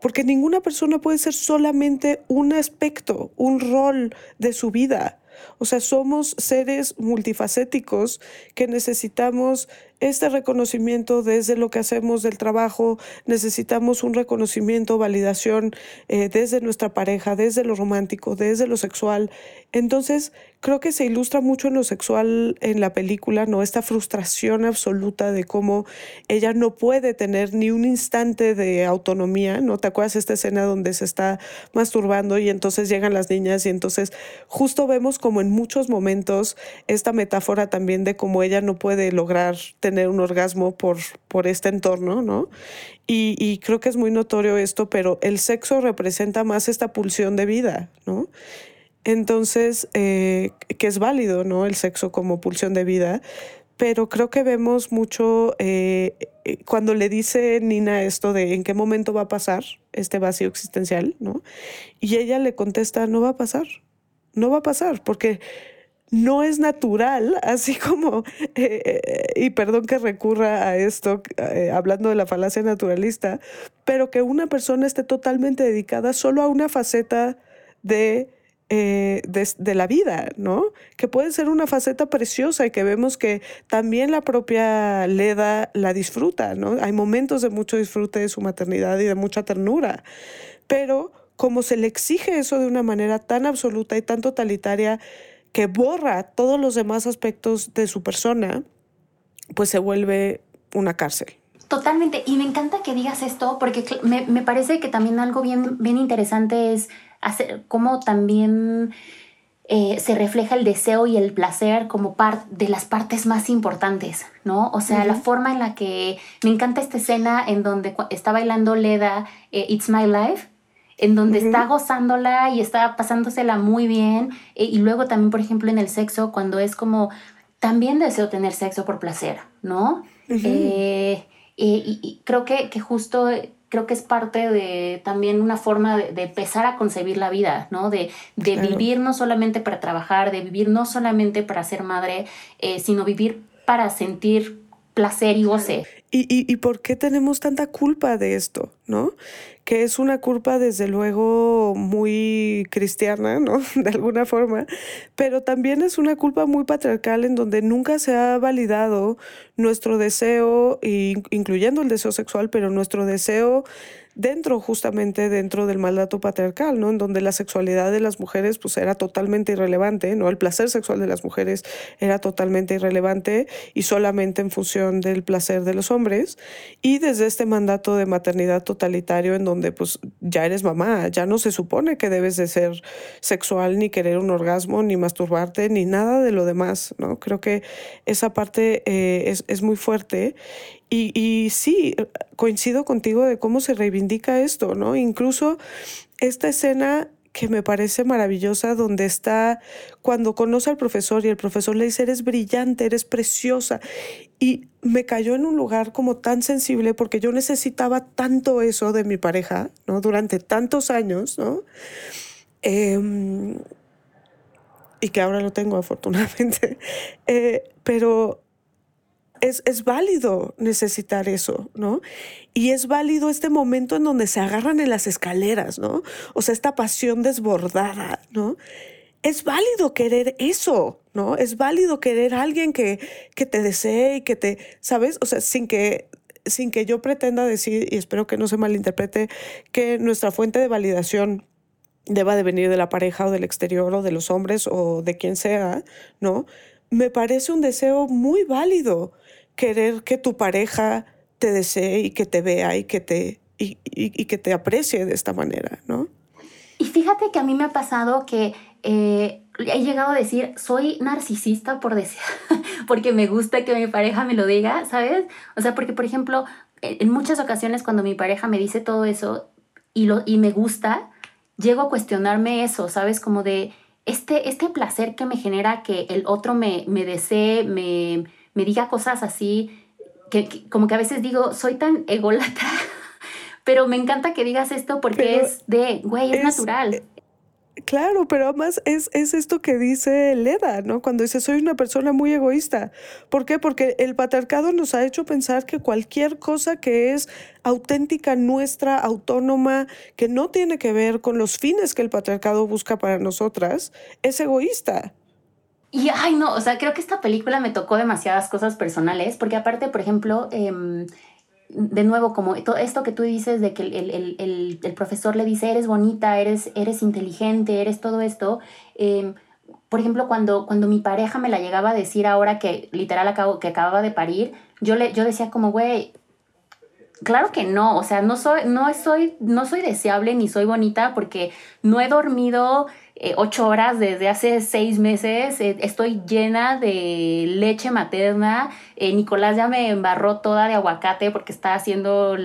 porque ninguna persona puede ser solamente un aspecto, un rol de su vida. O sea, somos seres multifacéticos que necesitamos este reconocimiento desde lo que hacemos del trabajo, necesitamos un reconocimiento, validación eh, desde nuestra pareja, desde lo romántico, desde lo sexual. Entonces, creo que se ilustra mucho en lo sexual en la película, ¿no? Esta frustración absoluta de cómo ella no puede tener ni un instante de autonomía, ¿no? ¿Te acuerdas esta escena donde se está masturbando y entonces llegan las niñas y entonces justo vemos como en muchos momentos esta metáfora también de cómo ella no puede lograr tener un orgasmo por, por este entorno, ¿no? Y, y creo que es muy notorio esto, pero el sexo representa más esta pulsión de vida, ¿no? Entonces, eh, que es válido, ¿no? El sexo como pulsión de vida, pero creo que vemos mucho eh, eh, cuando le dice Nina esto de en qué momento va a pasar este vacío existencial, ¿no? Y ella le contesta, no va a pasar, no va a pasar, porque no es natural, [laughs] así como, y perdón que recurra a esto, hablando de la falacia naturalista, pero que una persona esté totalmente dedicada solo a una faceta de eh, de, la vida, ¿no? Que puede ser una faceta preciosa y que vemos que también la propia Leda la disfruta, ¿no? Hay momentos de mucho disfrute de su maternidad y de mucha ternura, pero como se le exige eso de una manera tan absoluta y tan totalitaria que borra todos los demás aspectos de su persona, pues se vuelve una cárcel. Totalmente, y me encanta que digas esto porque me, me parece que también algo bien, bien interesante es hacer, cómo también eh, se refleja el deseo y el placer como parte de las partes más importantes, ¿no? O sea, la forma en la que me encanta esta escena en donde está bailando Leda eh, It's My Life, en donde está gozándola y está pasándosela muy bien. Eh, y luego también, por ejemplo, en el sexo, cuando es como, también deseo tener sexo por placer, ¿no? y, creo que, que justo creo que es parte de también una forma de, empezar a concebir la vida, ¿no? De, de vivir no solamente para trabajar, de vivir no solamente para ser madre, eh, sino vivir para sentir placer y goce. ¿Y, y, y por qué tenemos tanta culpa de esto, no? Que es una culpa desde luego muy cristiana, ¿no? [laughs] De alguna forma, pero también es una culpa muy patriarcal en donde nunca se ha validado nuestro deseo, incluyendo el deseo sexual, pero nuestro deseo dentro, justamente dentro del mandato patriarcal, ¿no? En donde la sexualidad de las mujeres pues era totalmente irrelevante, ¿no? El placer sexual de las mujeres era totalmente irrelevante y solamente en función del placer de los hombres. Y desde este mandato de maternidad totalitario en donde pues ya eres mamá, ya no se supone que debes de ser sexual ni querer un orgasmo, ni masturbarte, ni nada de lo demás, ¿no? Creo que esa parte eh, es, es muy fuerte y, y, sí, coincido contigo de cómo se reivindica esto, ¿no? Incluso esta escena que me parece maravillosa, donde está cuando conoce al profesor y el profesor le dice, eres brillante, eres preciosa. Y me cayó en un lugar como tan sensible porque yo necesitaba tanto eso de mi pareja, ¿no? Durante tantos años, ¿no? Em, y que ahora lo tengo [laughs] afortunadamente. Eh, pero es, válido necesitar eso, ¿no? Y es válido este momento en donde se agarran en las escaleras, ¿no? O sea, esta pasión desbordada, ¿no? Es válido querer eso, ¿no? Es válido querer a alguien que, que te desee y que te, ¿sabes? O sea, sin que, sin que yo pretenda decir, y espero que no se malinterprete, que nuestra fuente de validación deba de venir de la pareja o del exterior o de los hombres o de quien sea, ¿no? Me parece un deseo muy válido querer que tu pareja te desee y que te vea y que te, y, que te aprecie de esta manera, ¿no? Y fíjate que a mí me ha pasado que eh, he llegado a decir, soy narcisista por decir, [laughs] porque me gusta que mi pareja me lo diga, ¿sabes? O sea, porque, por ejemplo, en muchas ocasiones cuando mi pareja me dice todo eso y, lo, y me gusta, llego a cuestionarme eso, ¿sabes? Como de este, este placer que me genera que el otro me, me desee, me, me diga cosas así, que, como que a veces digo, soy tan ególatra, [laughs] pero me encanta que digas esto porque es de, güey, es, natural. Eh, claro, pero además es, es, esto que dice Leda, ¿no? Cuando dice soy una persona muy egoísta. ¿Por qué? Porque el patriarcado nos ha hecho pensar que cualquier cosa que es auténtica, nuestra, autónoma, que no tiene que ver con los fines que el patriarcado busca para nosotras, es egoísta. Y, ay, no, o sea, creo que esta película me tocó demasiadas cosas personales, porque aparte, por ejemplo, em, de nuevo, como esto que tú dices de que el, profesor le dice, eres bonita, eres, eres inteligente, eres todo esto, em, por ejemplo, cuando, cuando mi pareja me la llegaba a decir ahora que literal acabo, que acababa de parir, yo, le, yo decía como, güey, claro que no, o sea, no soy, no soy, no soy deseable ni soy bonita porque no he dormido eh, ocho horas desde hace seis meses, eh, estoy llena de leche materna, eh, Nicolás ya me embarró toda de aguacate porque está haciendo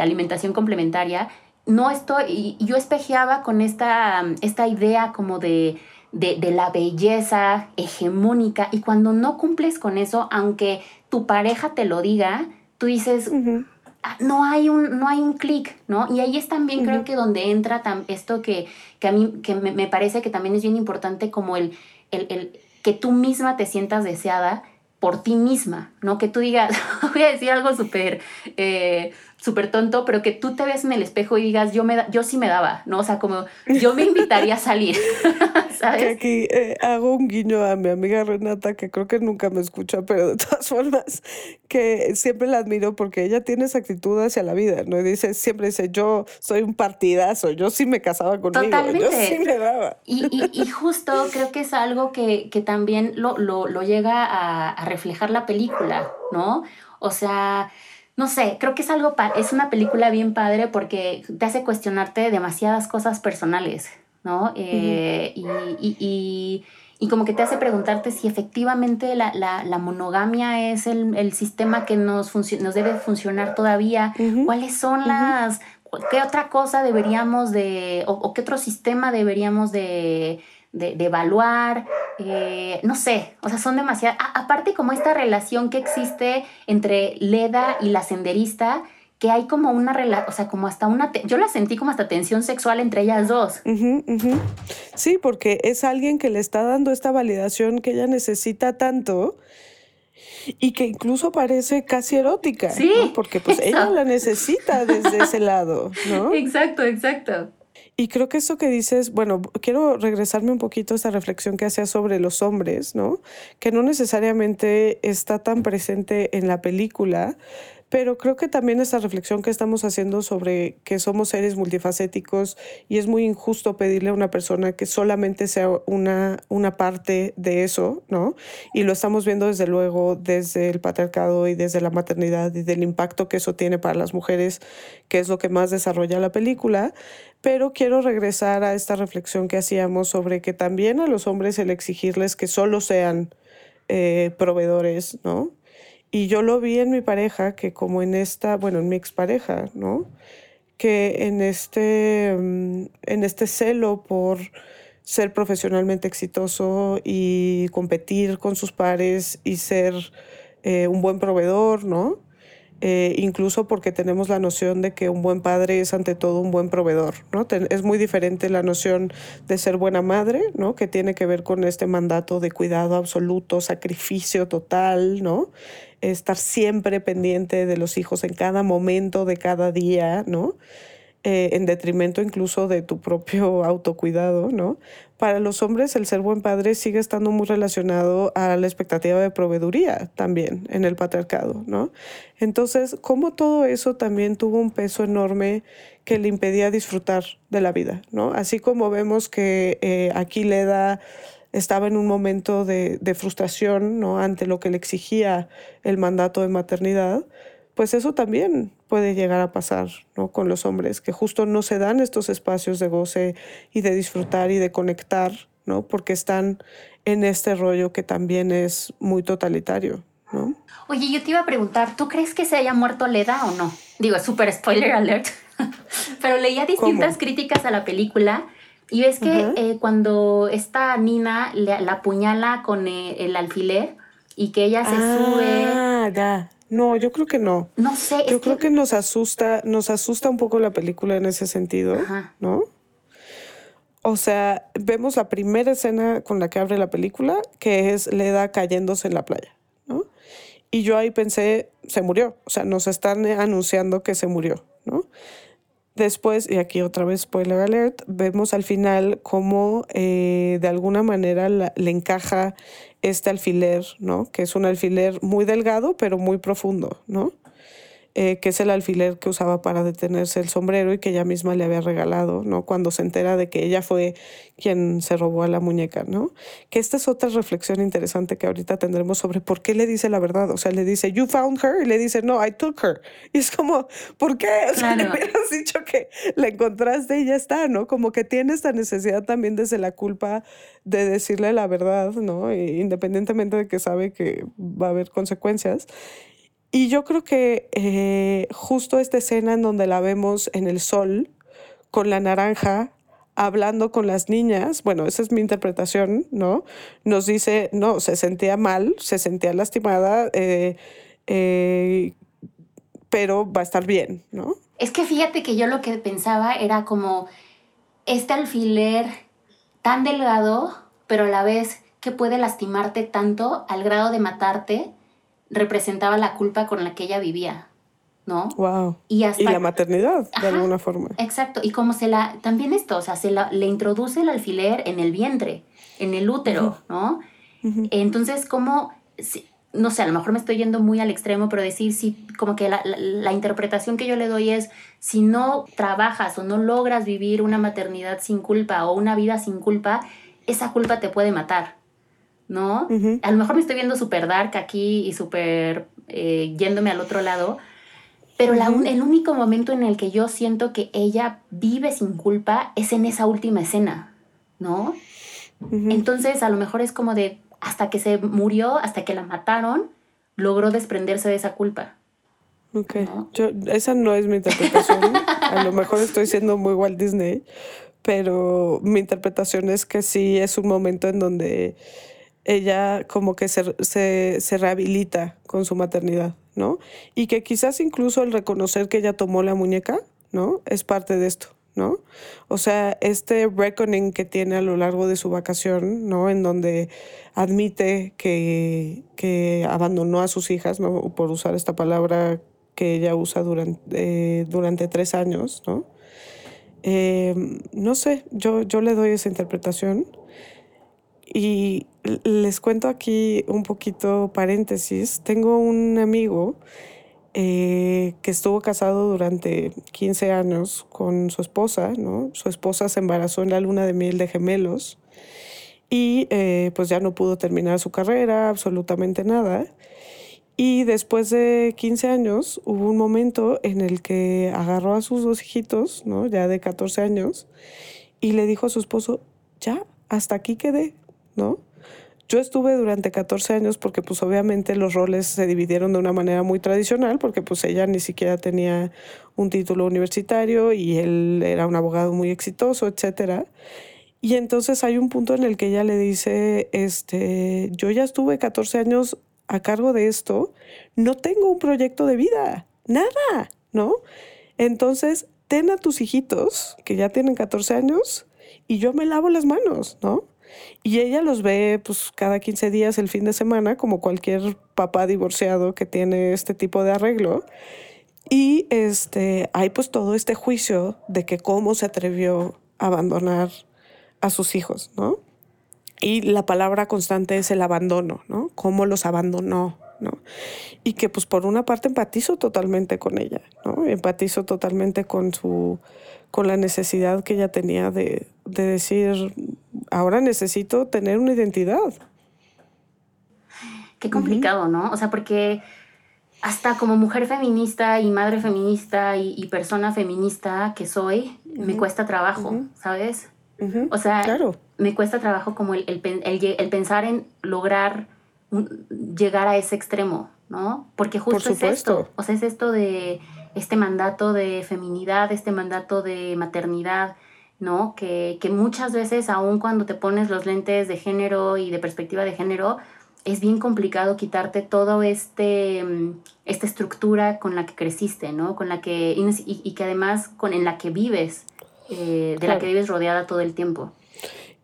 alimentación complementaria. No estoy, y yo espejeaba con esta, esta idea como de, de, la belleza hegemónica. Y cuando no cumples con eso, aunque tu pareja te lo diga, tú dices, no hay un, no hay un clic, ¿no? Y ahí es también creo que donde entra esto que, que a mí que me, parece que también es bien importante como el, el, el que tú misma te sientas deseada por ti misma, ¿no? Que tú digas, [laughs] voy a decir algo súper eh, súper tonto, pero que tú te ves en el espejo y digas, yo, me yo sí me daba, ¿no? O sea, como yo me invitaría a salir, [laughs] ¿sabes? Que aquí eh, hago un guiño a mi amiga Renata, que creo que nunca me escucha, pero de todas [laughs] formas, que siempre la admiro porque ella tiene esa actitud hacia la vida, ¿no? Y dice, siempre dice, yo soy un partidazo, yo sí me casaba conmigo, Totalmente. yo sí me daba. Y, y, y, justo creo que es algo que, que también lo, lo, lo llega a, a reflejar la película, ¿no? O sea, no sé, creo que es algo, es una película bien padre porque te hace cuestionarte demasiadas cosas personales, ¿no? Eh, y, como que te hace preguntarte si efectivamente la, monogamia es el, sistema que nos, nos debe funcionar todavía, cuáles son las, qué otra cosa deberíamos de, o qué otro sistema deberíamos de de, evaluar, eh, no sé, o sea, son demasiadas. aparte como esta relación que existe entre Leda y la senderista, que hay como una relación, o sea, como hasta una, yo la sentí como hasta tensión sexual entre ellas dos. Sí, porque es alguien que le está dando esta validación que ella necesita tanto y que incluso parece casi erótica, sí, porque pues ella la necesita desde [laughs] ese lado, ¿no? Exacto, exacto. Y creo que esto que dices, bueno, quiero regresarme un poquito a esta reflexión que hacía sobre los hombres, ¿no? Que no necesariamente está tan presente en la película, pero creo que también esta reflexión que estamos haciendo sobre que somos seres multifacéticos y es muy injusto pedirle a una persona que solamente sea una, una parte de eso, ¿no? Y lo estamos viendo desde luego desde el patriarcado y desde la maternidad y del impacto que eso tiene para las mujeres, que es lo que más desarrolla la película. Pero quiero regresar a esta reflexión que hacíamos sobre que también a los hombres el exigirles que solo sean eh, proveedores, ¿no? Y yo lo vi en mi pareja, que como en esta, bueno, en mi expareja, ¿no? Que en este, mm, en este celo por ser profesionalmente exitoso y competir con sus pares y ser eh, un buen proveedor, ¿no? Eh, incluso porque tenemos la noción de que un buen padre es ante todo un buen proveedor, ¿no? es muy diferente la noción de ser buena madre, ¿no? Que tiene que ver con este mandato de cuidado absoluto, sacrificio total, ¿no? Estar siempre pendiente de los hijos en cada momento de cada día, ¿no? Eh, en detrimento incluso de tu propio [laughs] autocuidado, ¿no? Para los hombres el ser buen padre sigue estando muy relacionado a la expectativa de proveeduría también en el patriarcado, ¿no? Entonces, ¿cómo todo eso también tuvo un peso enorme que le impedía disfrutar de la vida, ¿no? Así como vemos que eh, aquí Leda estaba en un momento de, de frustración, ¿no? Ante lo que le exigía el mandato de maternidad, pues eso también puede llegar a pasar ¿no? con los hombres, que justo no se dan estos espacios de goce y de disfrutar y de conectar, ¿no? porque están en este rollo que también es muy totalitario. ¿no? Oye, yo te iba a preguntar, ¿tú crees que se haya muerto Leda o no? Digo, súper spoiler alert, [laughs] pero leía distintas críticas a la película y ves que eh, cuando esta Nina la apuñala con eh, el alfiler y que ella se ah, sube... No, yo creo que no. No sé. Yo creo que... nos asusta, nos asusta un poco la película en ese sentido, ¿no? O sea, vemos la primera escena con la que abre la película, que es Leda cayéndose en la playa, ¿no? Y yo ahí pensé, se murió. O sea, nos están anunciando que se murió, ¿no? Después, y aquí otra vez spoiler alert, vemos al final cómo eh, de alguna manera le encaja este alfiler, ¿no? Que es un alfiler muy delgado, pero muy profundo, ¿no? Eh, que es el alfiler que usaba para detenerse el sombrero y que ella misma le había regalado, ¿no? Cuando se entera de que ella fue quien se robó a la muñeca, ¿no? Que esta es otra reflexión interesante que ahorita tendremos sobre por qué le dice la verdad. O sea, le dice, you found her, y le dice, no, I took her. Y es como, ¿por qué? O sea, le hubieras dicho que la encontraste y ya está, ¿no? Como que tiene esta necesidad también desde la culpa de decirle la verdad, ¿no? independientemente de que sabe que va a haber consecuencias. Y yo creo que eh, justo esta escena en donde la vemos en el sol, con la naranja, hablando con las niñas, bueno, esa es mi interpretación, ¿no? Nos dice, no, se sentía mal, se sentía lastimada, eh, eh, pero va a estar bien, ¿no? Es que fíjate que yo lo que pensaba era como este alfiler tan delgado, pero a la vez que puede lastimarte tanto al grado de matarte, representaba la culpa con la que ella vivía, ¿no? Wow. Y, la maternidad, de alguna forma. Exacto. Y como se la, también esto, o sea, se la, le introduce el alfiler en el vientre, en el útero, ¿no? Entonces, como, no sé, a lo mejor me estoy yendo muy al extremo, pero decir, si, como que la, la interpretación que yo le doy es, si no trabajas o no logras vivir una maternidad sin culpa o una vida sin culpa, esa culpa te puede matar. ¿No? A lo mejor me estoy viendo súper dark aquí y súper eh, yéndome al otro lado, pero el único momento en el que yo siento que ella vive sin culpa es en esa última escena, ¿no? Entonces a lo mejor es como de, hasta que se murió, hasta que la mataron, logró desprenderse de esa culpa. Ok, Yo, esa no es mi interpretación. a lo mejor estoy siendo muy Walt Disney, pero mi interpretación es que sí es un momento en donde ella como que se, se, rehabilita con su maternidad, ¿no? Y que quizás incluso el reconocer que ella tomó la muñeca, ¿no? Es parte de esto, ¿no? O sea, este reckoning que tiene a lo largo de su vacación, ¿no? En donde admite que, que abandonó a sus hijas, ¿no? Por usar esta palabra que ella usa durante, eh, durante tres años, ¿no? Eh, no sé, yo, yo le doy esa interpretación. Y les cuento aquí un poquito paréntesis. Tengo un amigo eh, que estuvo casado durante 15 años con su esposa, ¿no? Su esposa se embarazó en la luna de miel de gemelos y eh, pues ya no pudo terminar su carrera, absolutamente nada. Y después de 15 años hubo un momento en el que agarró a sus dos hijitos, ¿no? Ya de 14 años, y le dijo a su esposo, ya, hasta aquí quedé, ¿no? Yo estuve durante 14 años porque pues obviamente los roles se dividieron de una manera muy tradicional porque pues ella ni siquiera tenía un título universitario y él era un abogado muy exitoso, etcétera. Y entonces hay un punto en el que ella le dice, este, yo ya estuve 14 años a cargo de esto, no tengo un proyecto de vida, nada, ¿no? Entonces, ten a tus hijitos que ya tienen 14 años y yo me lavo las manos, ¿no? Y ella los ve pues cada 15 días el fin de semana, como cualquier papá divorciado que tiene este tipo de arreglo. Y este, hay pues todo este juicio de que cómo se atrevió a abandonar a sus hijos, ¿no? Y la palabra constante es el abandono, ¿no? Cómo los abandonó, ¿no? Y que pues por una parte empatizo totalmente con ella, ¿no? Empatizo totalmente con su, con la necesidad que ella tenía de, de decir, ahora necesito tener una identidad. Qué complicado, ¿no? O sea, porque hasta como mujer feminista y madre feminista y, persona feminista que soy, me cuesta trabajo, ¿sabes? O sea, me cuesta trabajo como el, el, pensar en lograr llegar a ese extremo, ¿no? Porque justo es esto, o sea, es esto de este mandato de feminidad, este mandato de maternidad, ¿no? Que, muchas veces, aun cuando te pones los lentes de género y de perspectiva de género, es bien complicado quitarte todo este mm, esta estructura con la que creciste, ¿no? Con la que y, que además con en la que vives, eh, de la que vives rodeada todo el tiempo.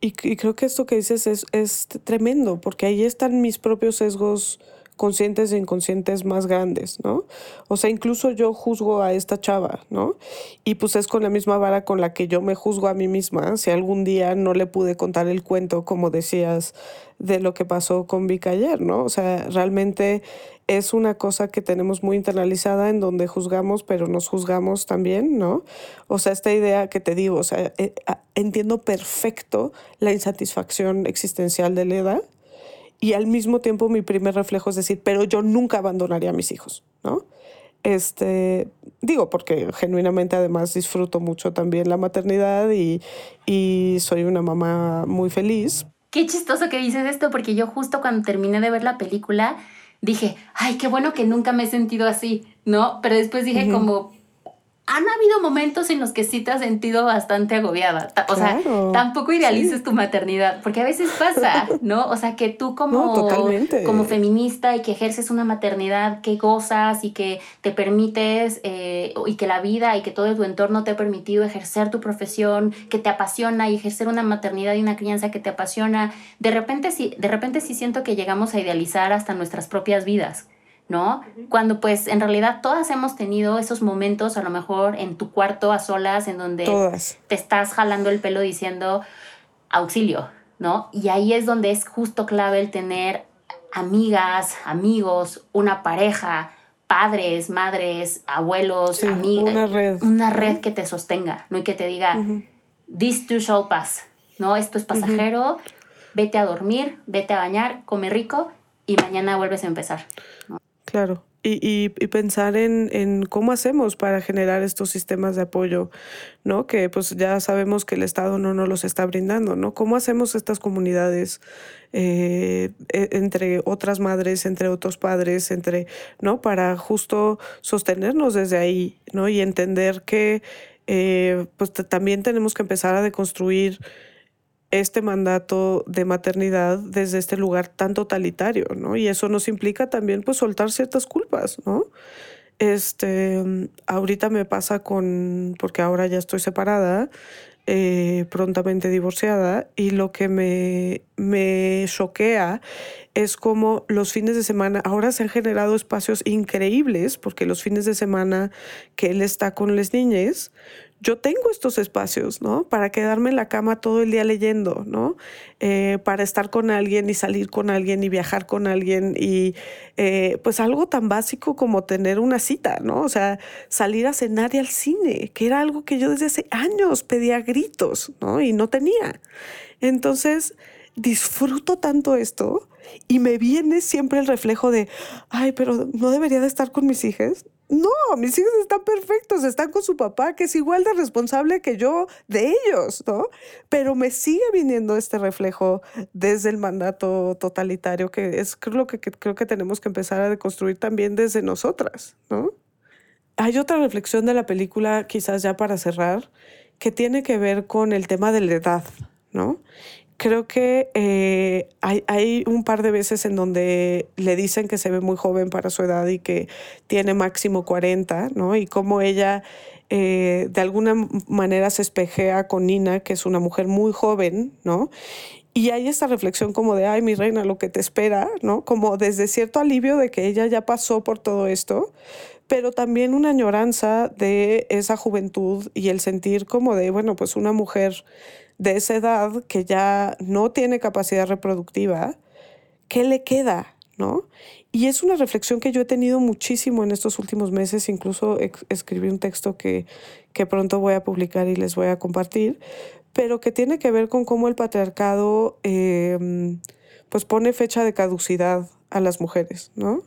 Y, creo que esto que dices es, es tremendo, porque ahí están mis propios sesgos conscientes e inconscientes más grandes, ¿no? O sea, incluso yo juzgo a esta chava, ¿no? Y pues es con la misma vara con la que yo me juzgo a mí misma, si algún día no le pude contar el cuento, como decías, de lo que pasó con Vic ayer, ¿no? O sea, realmente es una cosa que tenemos muy internalizada en donde juzgamos, pero nos juzgamos también, ¿no? O sea, esta idea que te digo, o sea, eh, entiendo perfecto la insatisfacción existencial de Leda y al mismo tiempo mi primer reflejo es decir, pero yo nunca abandonaría a mis hijos, ¿no? Este, digo, porque genuinamente además disfruto mucho también la maternidad y, y soy una mamá muy feliz. Qué chistoso que dices esto, porque yo justo cuando terminé de ver la película, dije, ay, qué bueno que nunca me he sentido así, ¿no? Pero después dije como, han habido momentos en los que sí te has sentido bastante agobiada. O sea, tampoco idealices tu maternidad, porque a veces pasa, [laughs] ¿no? O sea, que tú como, como feminista y que ejerces una maternidad que gozas y que te permites, eh, y que la vida y que todo tu entorno te ha permitido ejercer tu profesión, que te apasiona y ejercer una maternidad y una crianza que te apasiona, de repente sí, de repente sí siento que llegamos a idealizar hasta nuestras propias vidas. ¿No? Cuando pues en realidad todas hemos tenido esos momentos, a lo mejor en tu cuarto a solas, en donde te estás jalando el pelo diciendo auxilio, ¿no? Y ahí es donde es justo clave el tener amigas, amigos, una pareja, padres, madres, abuelos, amigas. Una red. Una red que te sostenga, ¿no? Y que te diga, this too shall pass, ¿no? Esto es pasajero, vete a dormir, vete a bañar, come rico y mañana vuelves a empezar. Claro. Y, y, pensar en, en, cómo hacemos para generar estos sistemas de apoyo, ¿no? Que pues ya sabemos que el Estado no nos los está brindando, ¿no? ¿Cómo hacemos estas comunidades eh, e, entre otras madres, entre otros padres, entre, ¿no? Para justo sostenernos desde ahí, ¿no? Y entender que eh, pues también tenemos que empezar a deconstruir este mandato de maternidad desde este lugar tan totalitario, ¿no? Y eso nos implica también, pues, soltar ciertas culpas, ¿no? Este, ahorita me pasa con, porque ahora ya estoy separada, eh, prontamente divorciada, y lo que me, me choquea es como los fines de semana, ahora se han generado espacios increíbles, porque los fines de semana que él está con las niñas, yo tengo estos espacios, ¿no? Para quedarme en la cama todo el día leyendo, ¿no? Eh, para estar con alguien y salir con alguien y viajar con alguien y eh, pues algo tan básico como tener una cita, ¿no? O sea, salir a cenar y al cine, que era algo que yo desde hace años pedía gritos, ¿no? Y no tenía. Entonces, disfruto tanto esto y me viene siempre el reflejo de, ay, pero no debería de estar con mis hijas. No, mis hijos están perfectos, están con su papá, que es igual de responsable que yo de ellos, ¿no? Pero me sigue viniendo este reflejo desde el mandato totalitario, que es que, que creo que tenemos que empezar a deconstruir también desde nosotras, ¿no? Hay otra reflexión de la película, quizás ya para cerrar, que tiene que ver con el tema de la edad, ¿no? Creo que eh, hay, un par de veces en donde le dicen que se ve muy joven para su edad y que tiene máximo 40, ¿no? Y cómo ella eh, de alguna manera se espejea con Nina, que es una mujer muy joven, ¿no? Y hay esta reflexión como de, ay, mi reina, lo que te espera, ¿no? Como desde cierto alivio de que ella ya pasó por todo esto, pero también una añoranza de esa juventud y el sentir como de, bueno, pues una mujer de esa edad que ya no tiene capacidad reproductiva, ¿qué le queda? ¿No? Y es una reflexión que yo he tenido muchísimo en estos últimos meses, incluso escribí un texto que, que pronto voy a publicar y les voy a compartir, pero que tiene que ver con cómo el patriarcado em, pues pone fecha de caducidad a las mujeres, ¿no?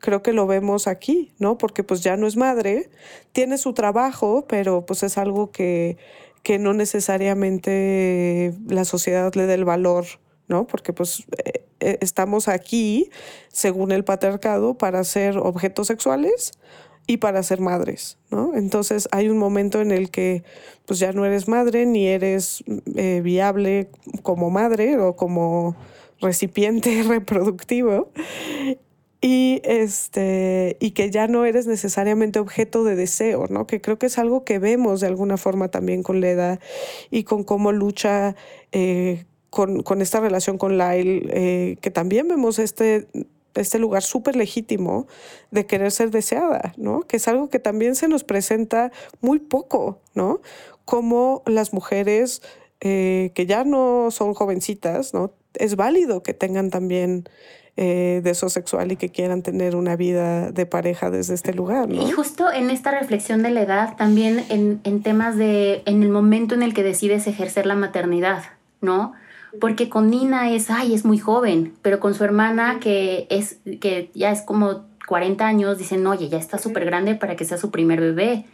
Creo que lo vemos aquí, ¿no? Porque pues ya no es madre, tiene su trabajo, pero pues es algo que que no necesariamente la sociedad le dé el valor, ¿no? Porque pues eh, eh, estamos aquí, según el patriarcado, para ser objetos sexuales y para ser madres, ¿no? Entonces hay un momento en el que pues ya no eres madre ni eres eh, viable como madre o como recipiente [laughs] reproductivo y este y que ya no eres necesariamente objeto de deseo, ¿no? Que creo que es algo que vemos de alguna forma también con Leda y con cómo lucha eh, con, esta relación con Lyle, eh, que también vemos este este lugar súper legítimo de querer ser deseada, ¿no? Que es algo que también se nos presenta muy poco, ¿no? Como las mujeres eh, que ya no son jovencitas, ¿no? Es válido que tengan también eh, deseo sexual y que quieran tener una vida de pareja desde este lugar, ¿no? Y justo en esta reflexión de la edad, también en, en temas de, en el momento en el que decides ejercer la maternidad, ¿no? porque con Nina es, ay, es muy joven, pero con su hermana que es que ya es como 40 años, dicen, oye, ya está súper grande para que sea su primer bebé,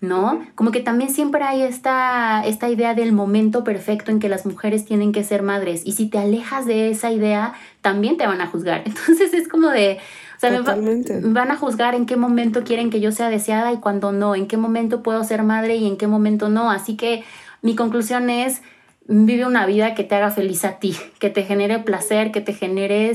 ¿no? Como que también siempre hay esta, esta idea del momento perfecto en que las mujeres tienen que ser madres, y si te alejas de esa idea, también te van a juzgar. [laughs] Entonces es como de, o sea, van a juzgar en qué momento quieren que yo sea deseada y cuándo no, en qué momento puedo ser madre y en qué momento no. Así que mi conclusión es, vive una vida que te haga feliz a ti, que te genere placer, que te genere,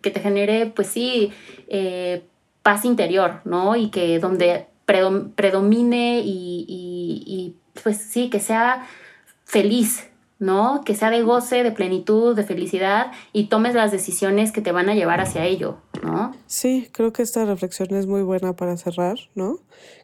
que te genere pues sí, eh, paz interior, ¿no? Y que donde predomine y, y, pues sí, que sea feliz, ¿no? Que sea de goce, de plenitud, de felicidad y tomes las decisiones que te van a llevar hacia ello, ¿no? Sí, creo que esta reflexión es muy buena para cerrar, ¿no?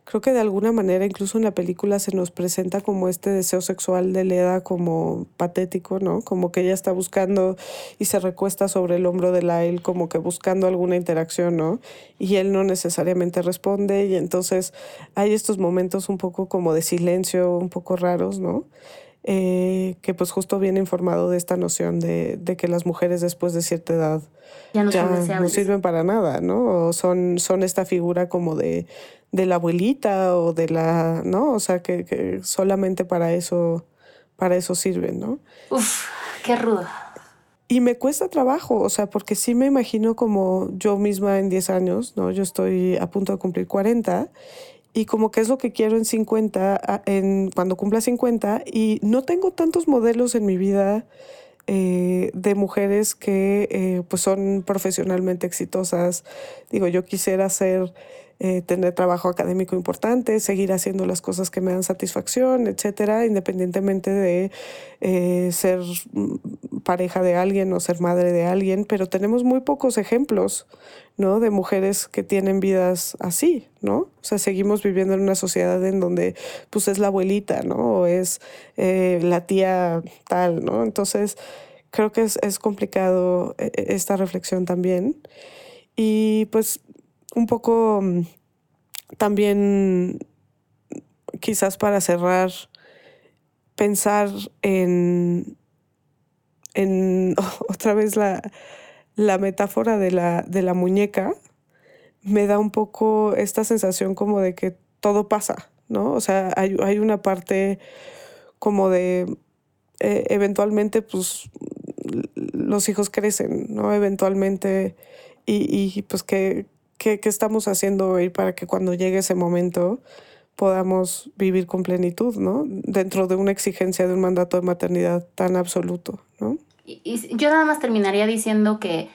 Creo que de alguna manera incluso en la película se nos presenta como este deseo sexual de Leda como patético, ¿no? Como que ella está buscando y se recuesta sobre el hombro de Lyle como que buscando alguna interacción, ¿no? Y él no necesariamente responde y entonces hay estos momentos un poco como de silencio, un poco raros, ¿no? Eh, que pues justo viene informado de esta noción de, de, que las mujeres después de cierta edad ya no, no sirven para nada, ¿no? O son, son esta figura como de, de la abuelita o de la, ¿no? O sea, que, que solamente para eso, para eso sirven, ¿no? Uf, qué rudo. Y me cuesta trabajo, o sea, porque sí me imagino como yo misma en 10 años, ¿no? Yo estoy a punto de cumplir 40 y como que es lo que quiero en 50, en, cuando cumpla 50, y no tengo tantos modelos en mi vida eh, de mujeres que eh, pues son profesionalmente exitosas. Digo, yo quisiera ser eh, tener trabajo académico importante, seguir haciendo las cosas que me dan satisfacción, etcétera, independientemente de eh, ser mm, pareja de alguien o ser madre de alguien, pero tenemos muy pocos ejemplos, ¿no? De mujeres que tienen vidas así, ¿no? O sea, seguimos viviendo en una sociedad en donde, pues, es la abuelita, ¿no? O es eh, la tía tal, ¿no? Entonces, creo que es, es complicado esta reflexión también. Y pues un poco mm, también, quizás para cerrar, pensar en, en [laughs] otra vez la, la metáfora de la, de la muñeca, me da un poco esta sensación como de que todo pasa, ¿no? O sea, hay, hay una parte como de eh, eventualmente, pues los hijos crecen, ¿no? Eventualmente, y, y pues que, ¿Qué, estamos haciendo hoy para que cuando llegue ese momento podamos vivir con plenitud, ¿no? Dentro de una exigencia de un mandato de maternidad tan absoluto, ¿no? Y, yo nada más terminaría diciendo que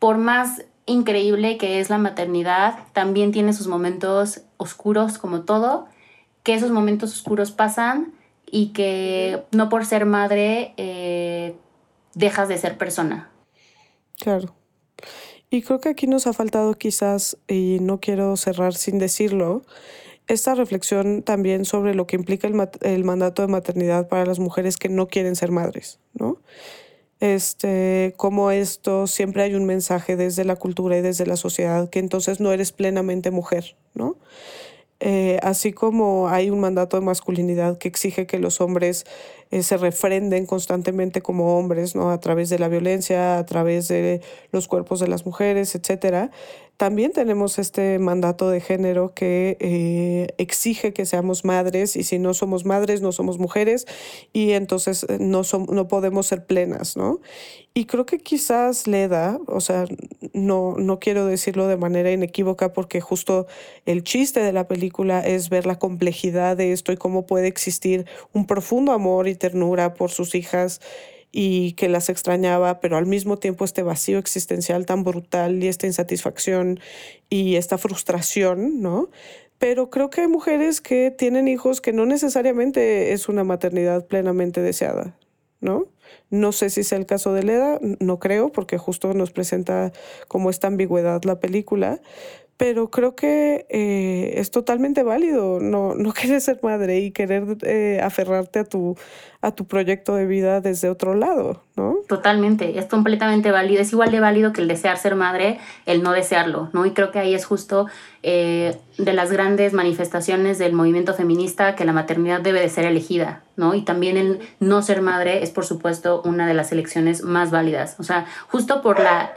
por más increíble que es la maternidad, también tiene sus momentos oscuros como todo, que esos momentos oscuros pasan y que no por ser madre eh, dejas de ser persona. Claro. Y creo que aquí nos ha faltado quizás, y no quiero cerrar sin decirlo, esta reflexión también sobre lo que implica el, el mandato de maternidad para las mujeres que no quieren ser madres, ¿no? Este, como esto siempre hay un mensaje desde la cultura y desde la sociedad que entonces no eres plenamente mujer, ¿no? Eh, así como hay un mandato de masculinidad que exige que los hombres eh, se refrenden constantemente como hombres, ¿no? A través de la violencia, a través de los cuerpos de las mujeres, etcétera. También tenemos este mandato de género que eh, exige que seamos madres y si no somos madres no somos mujeres y entonces eh, no, no podemos ser plenas, ¿no? Y creo que quizás Leda, o sea, no, no quiero decirlo de manera inequívoca porque justo el chiste de la película es ver la complejidad de esto y cómo puede existir un profundo amor y ternura por sus hijas y que las extrañaba, pero al mismo tiempo este vacío existencial tan brutal y esta insatisfacción y esta frustración, ¿no? Pero creo que hay mujeres que tienen hijos que no necesariamente es una maternidad plenamente deseada, ¿no? No sé si sea el caso de Leda, no creo, porque justo nos presenta como esta ambigüedad la película, pero creo que eh, es totalmente válido no, no [laughs] querer ser madre y querer eh, aferrarte a tu, a tu proyecto de vida desde otro lado, ¿no? Totalmente, es completamente válido, es igual de válido que el desear ser madre, el no desearlo, ¿no? Y creo que ahí es justo eh, de las grandes manifestaciones del movimiento feminista que la maternidad debe de ser elegida, ¿no? Y también el no ser madre es, por supuesto, una de las elecciones más válidas, o sea, justo por la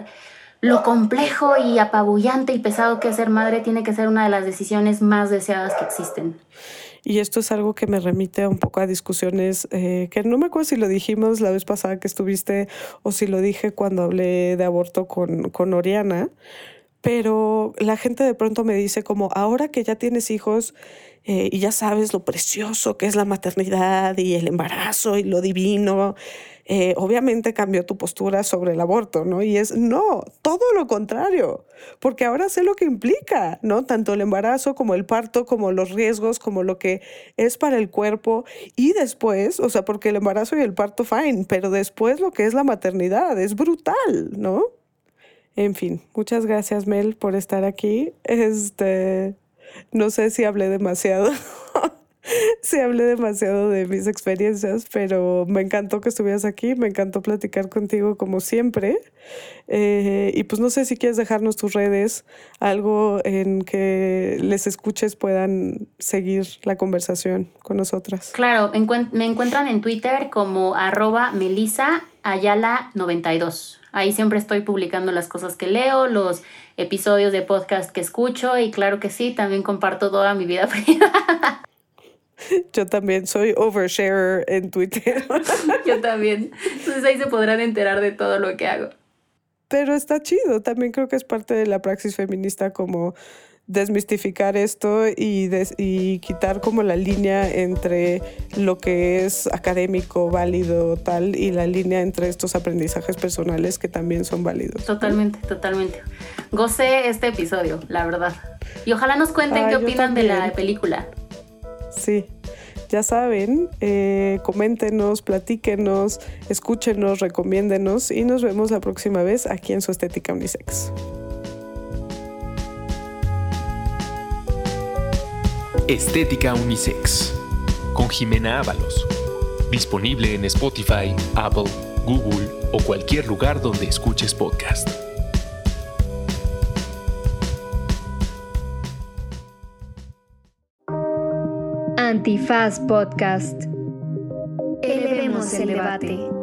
lo complejo y apabullante y pesado que es ser madre tiene que ser una de las decisiones más deseadas que existen. Y esto es algo que me remite un poco a discusiones eh, que no me acuerdo si lo dijimos la vez pasada que estuviste o si lo dije cuando hablé de aborto con, con Oriana, pero la gente de pronto me dice como, ahora que ya tienes hijos eh, y ya sabes lo precioso que es la maternidad y el embarazo y lo divino, eh, obviamente cambió tu postura sobre el aborto, ¿no? Y es, no, todo lo contrario, porque ahora sé lo que implica, ¿no? Tanto el embarazo como el parto, como los riesgos, como lo que es para el cuerpo y después, o sea, porque el embarazo y el parto, fine, pero después lo que es la maternidad, es brutal, ¿no? En fin, muchas gracias Mel por estar aquí. Este, no sé si hablé demasiado. [laughs] sí hablé demasiado de mis experiencias, pero me encantó que estuvieras aquí, me encantó platicar contigo como siempre. Eh, y pues no sé si quieres dejarnos tus redes, algo en que les escuches puedan seguir la conversación con nosotras. Claro, me encuentran en Twitter como arroba Melisa Ayala 92. Ahí siempre estoy publicando las cosas que leo, los episodios de podcast que escucho y claro que sí, también comparto toda mi vida [laughs] privada. Yo también soy oversharer en Twitter. [laughs] Yo también. Entonces ahí se podrán enterar de todo lo que hago. Pero está chido, también creo que es parte de la praxis feminista como desmistificar esto y, y quitar como la línea entre lo que es académico, válido, tal, y la línea entre estos aprendizajes personales que también son válidos. Totalmente, totalmente. Gocé este episodio, la verdad. Y ojalá nos cuenten qué opinan de la película. Sí, ya saben, eh, coméntenos, platíquenos, escúchenos, recomiéndenos y nos vemos la próxima vez aquí en su Estética Unisex. Estética Unisex con Jimena Ábalos. Disponible en Spotify, Apple, Google o cualquier lugar donde escuches podcast. Antifaz Podcast. Elevemos el debate.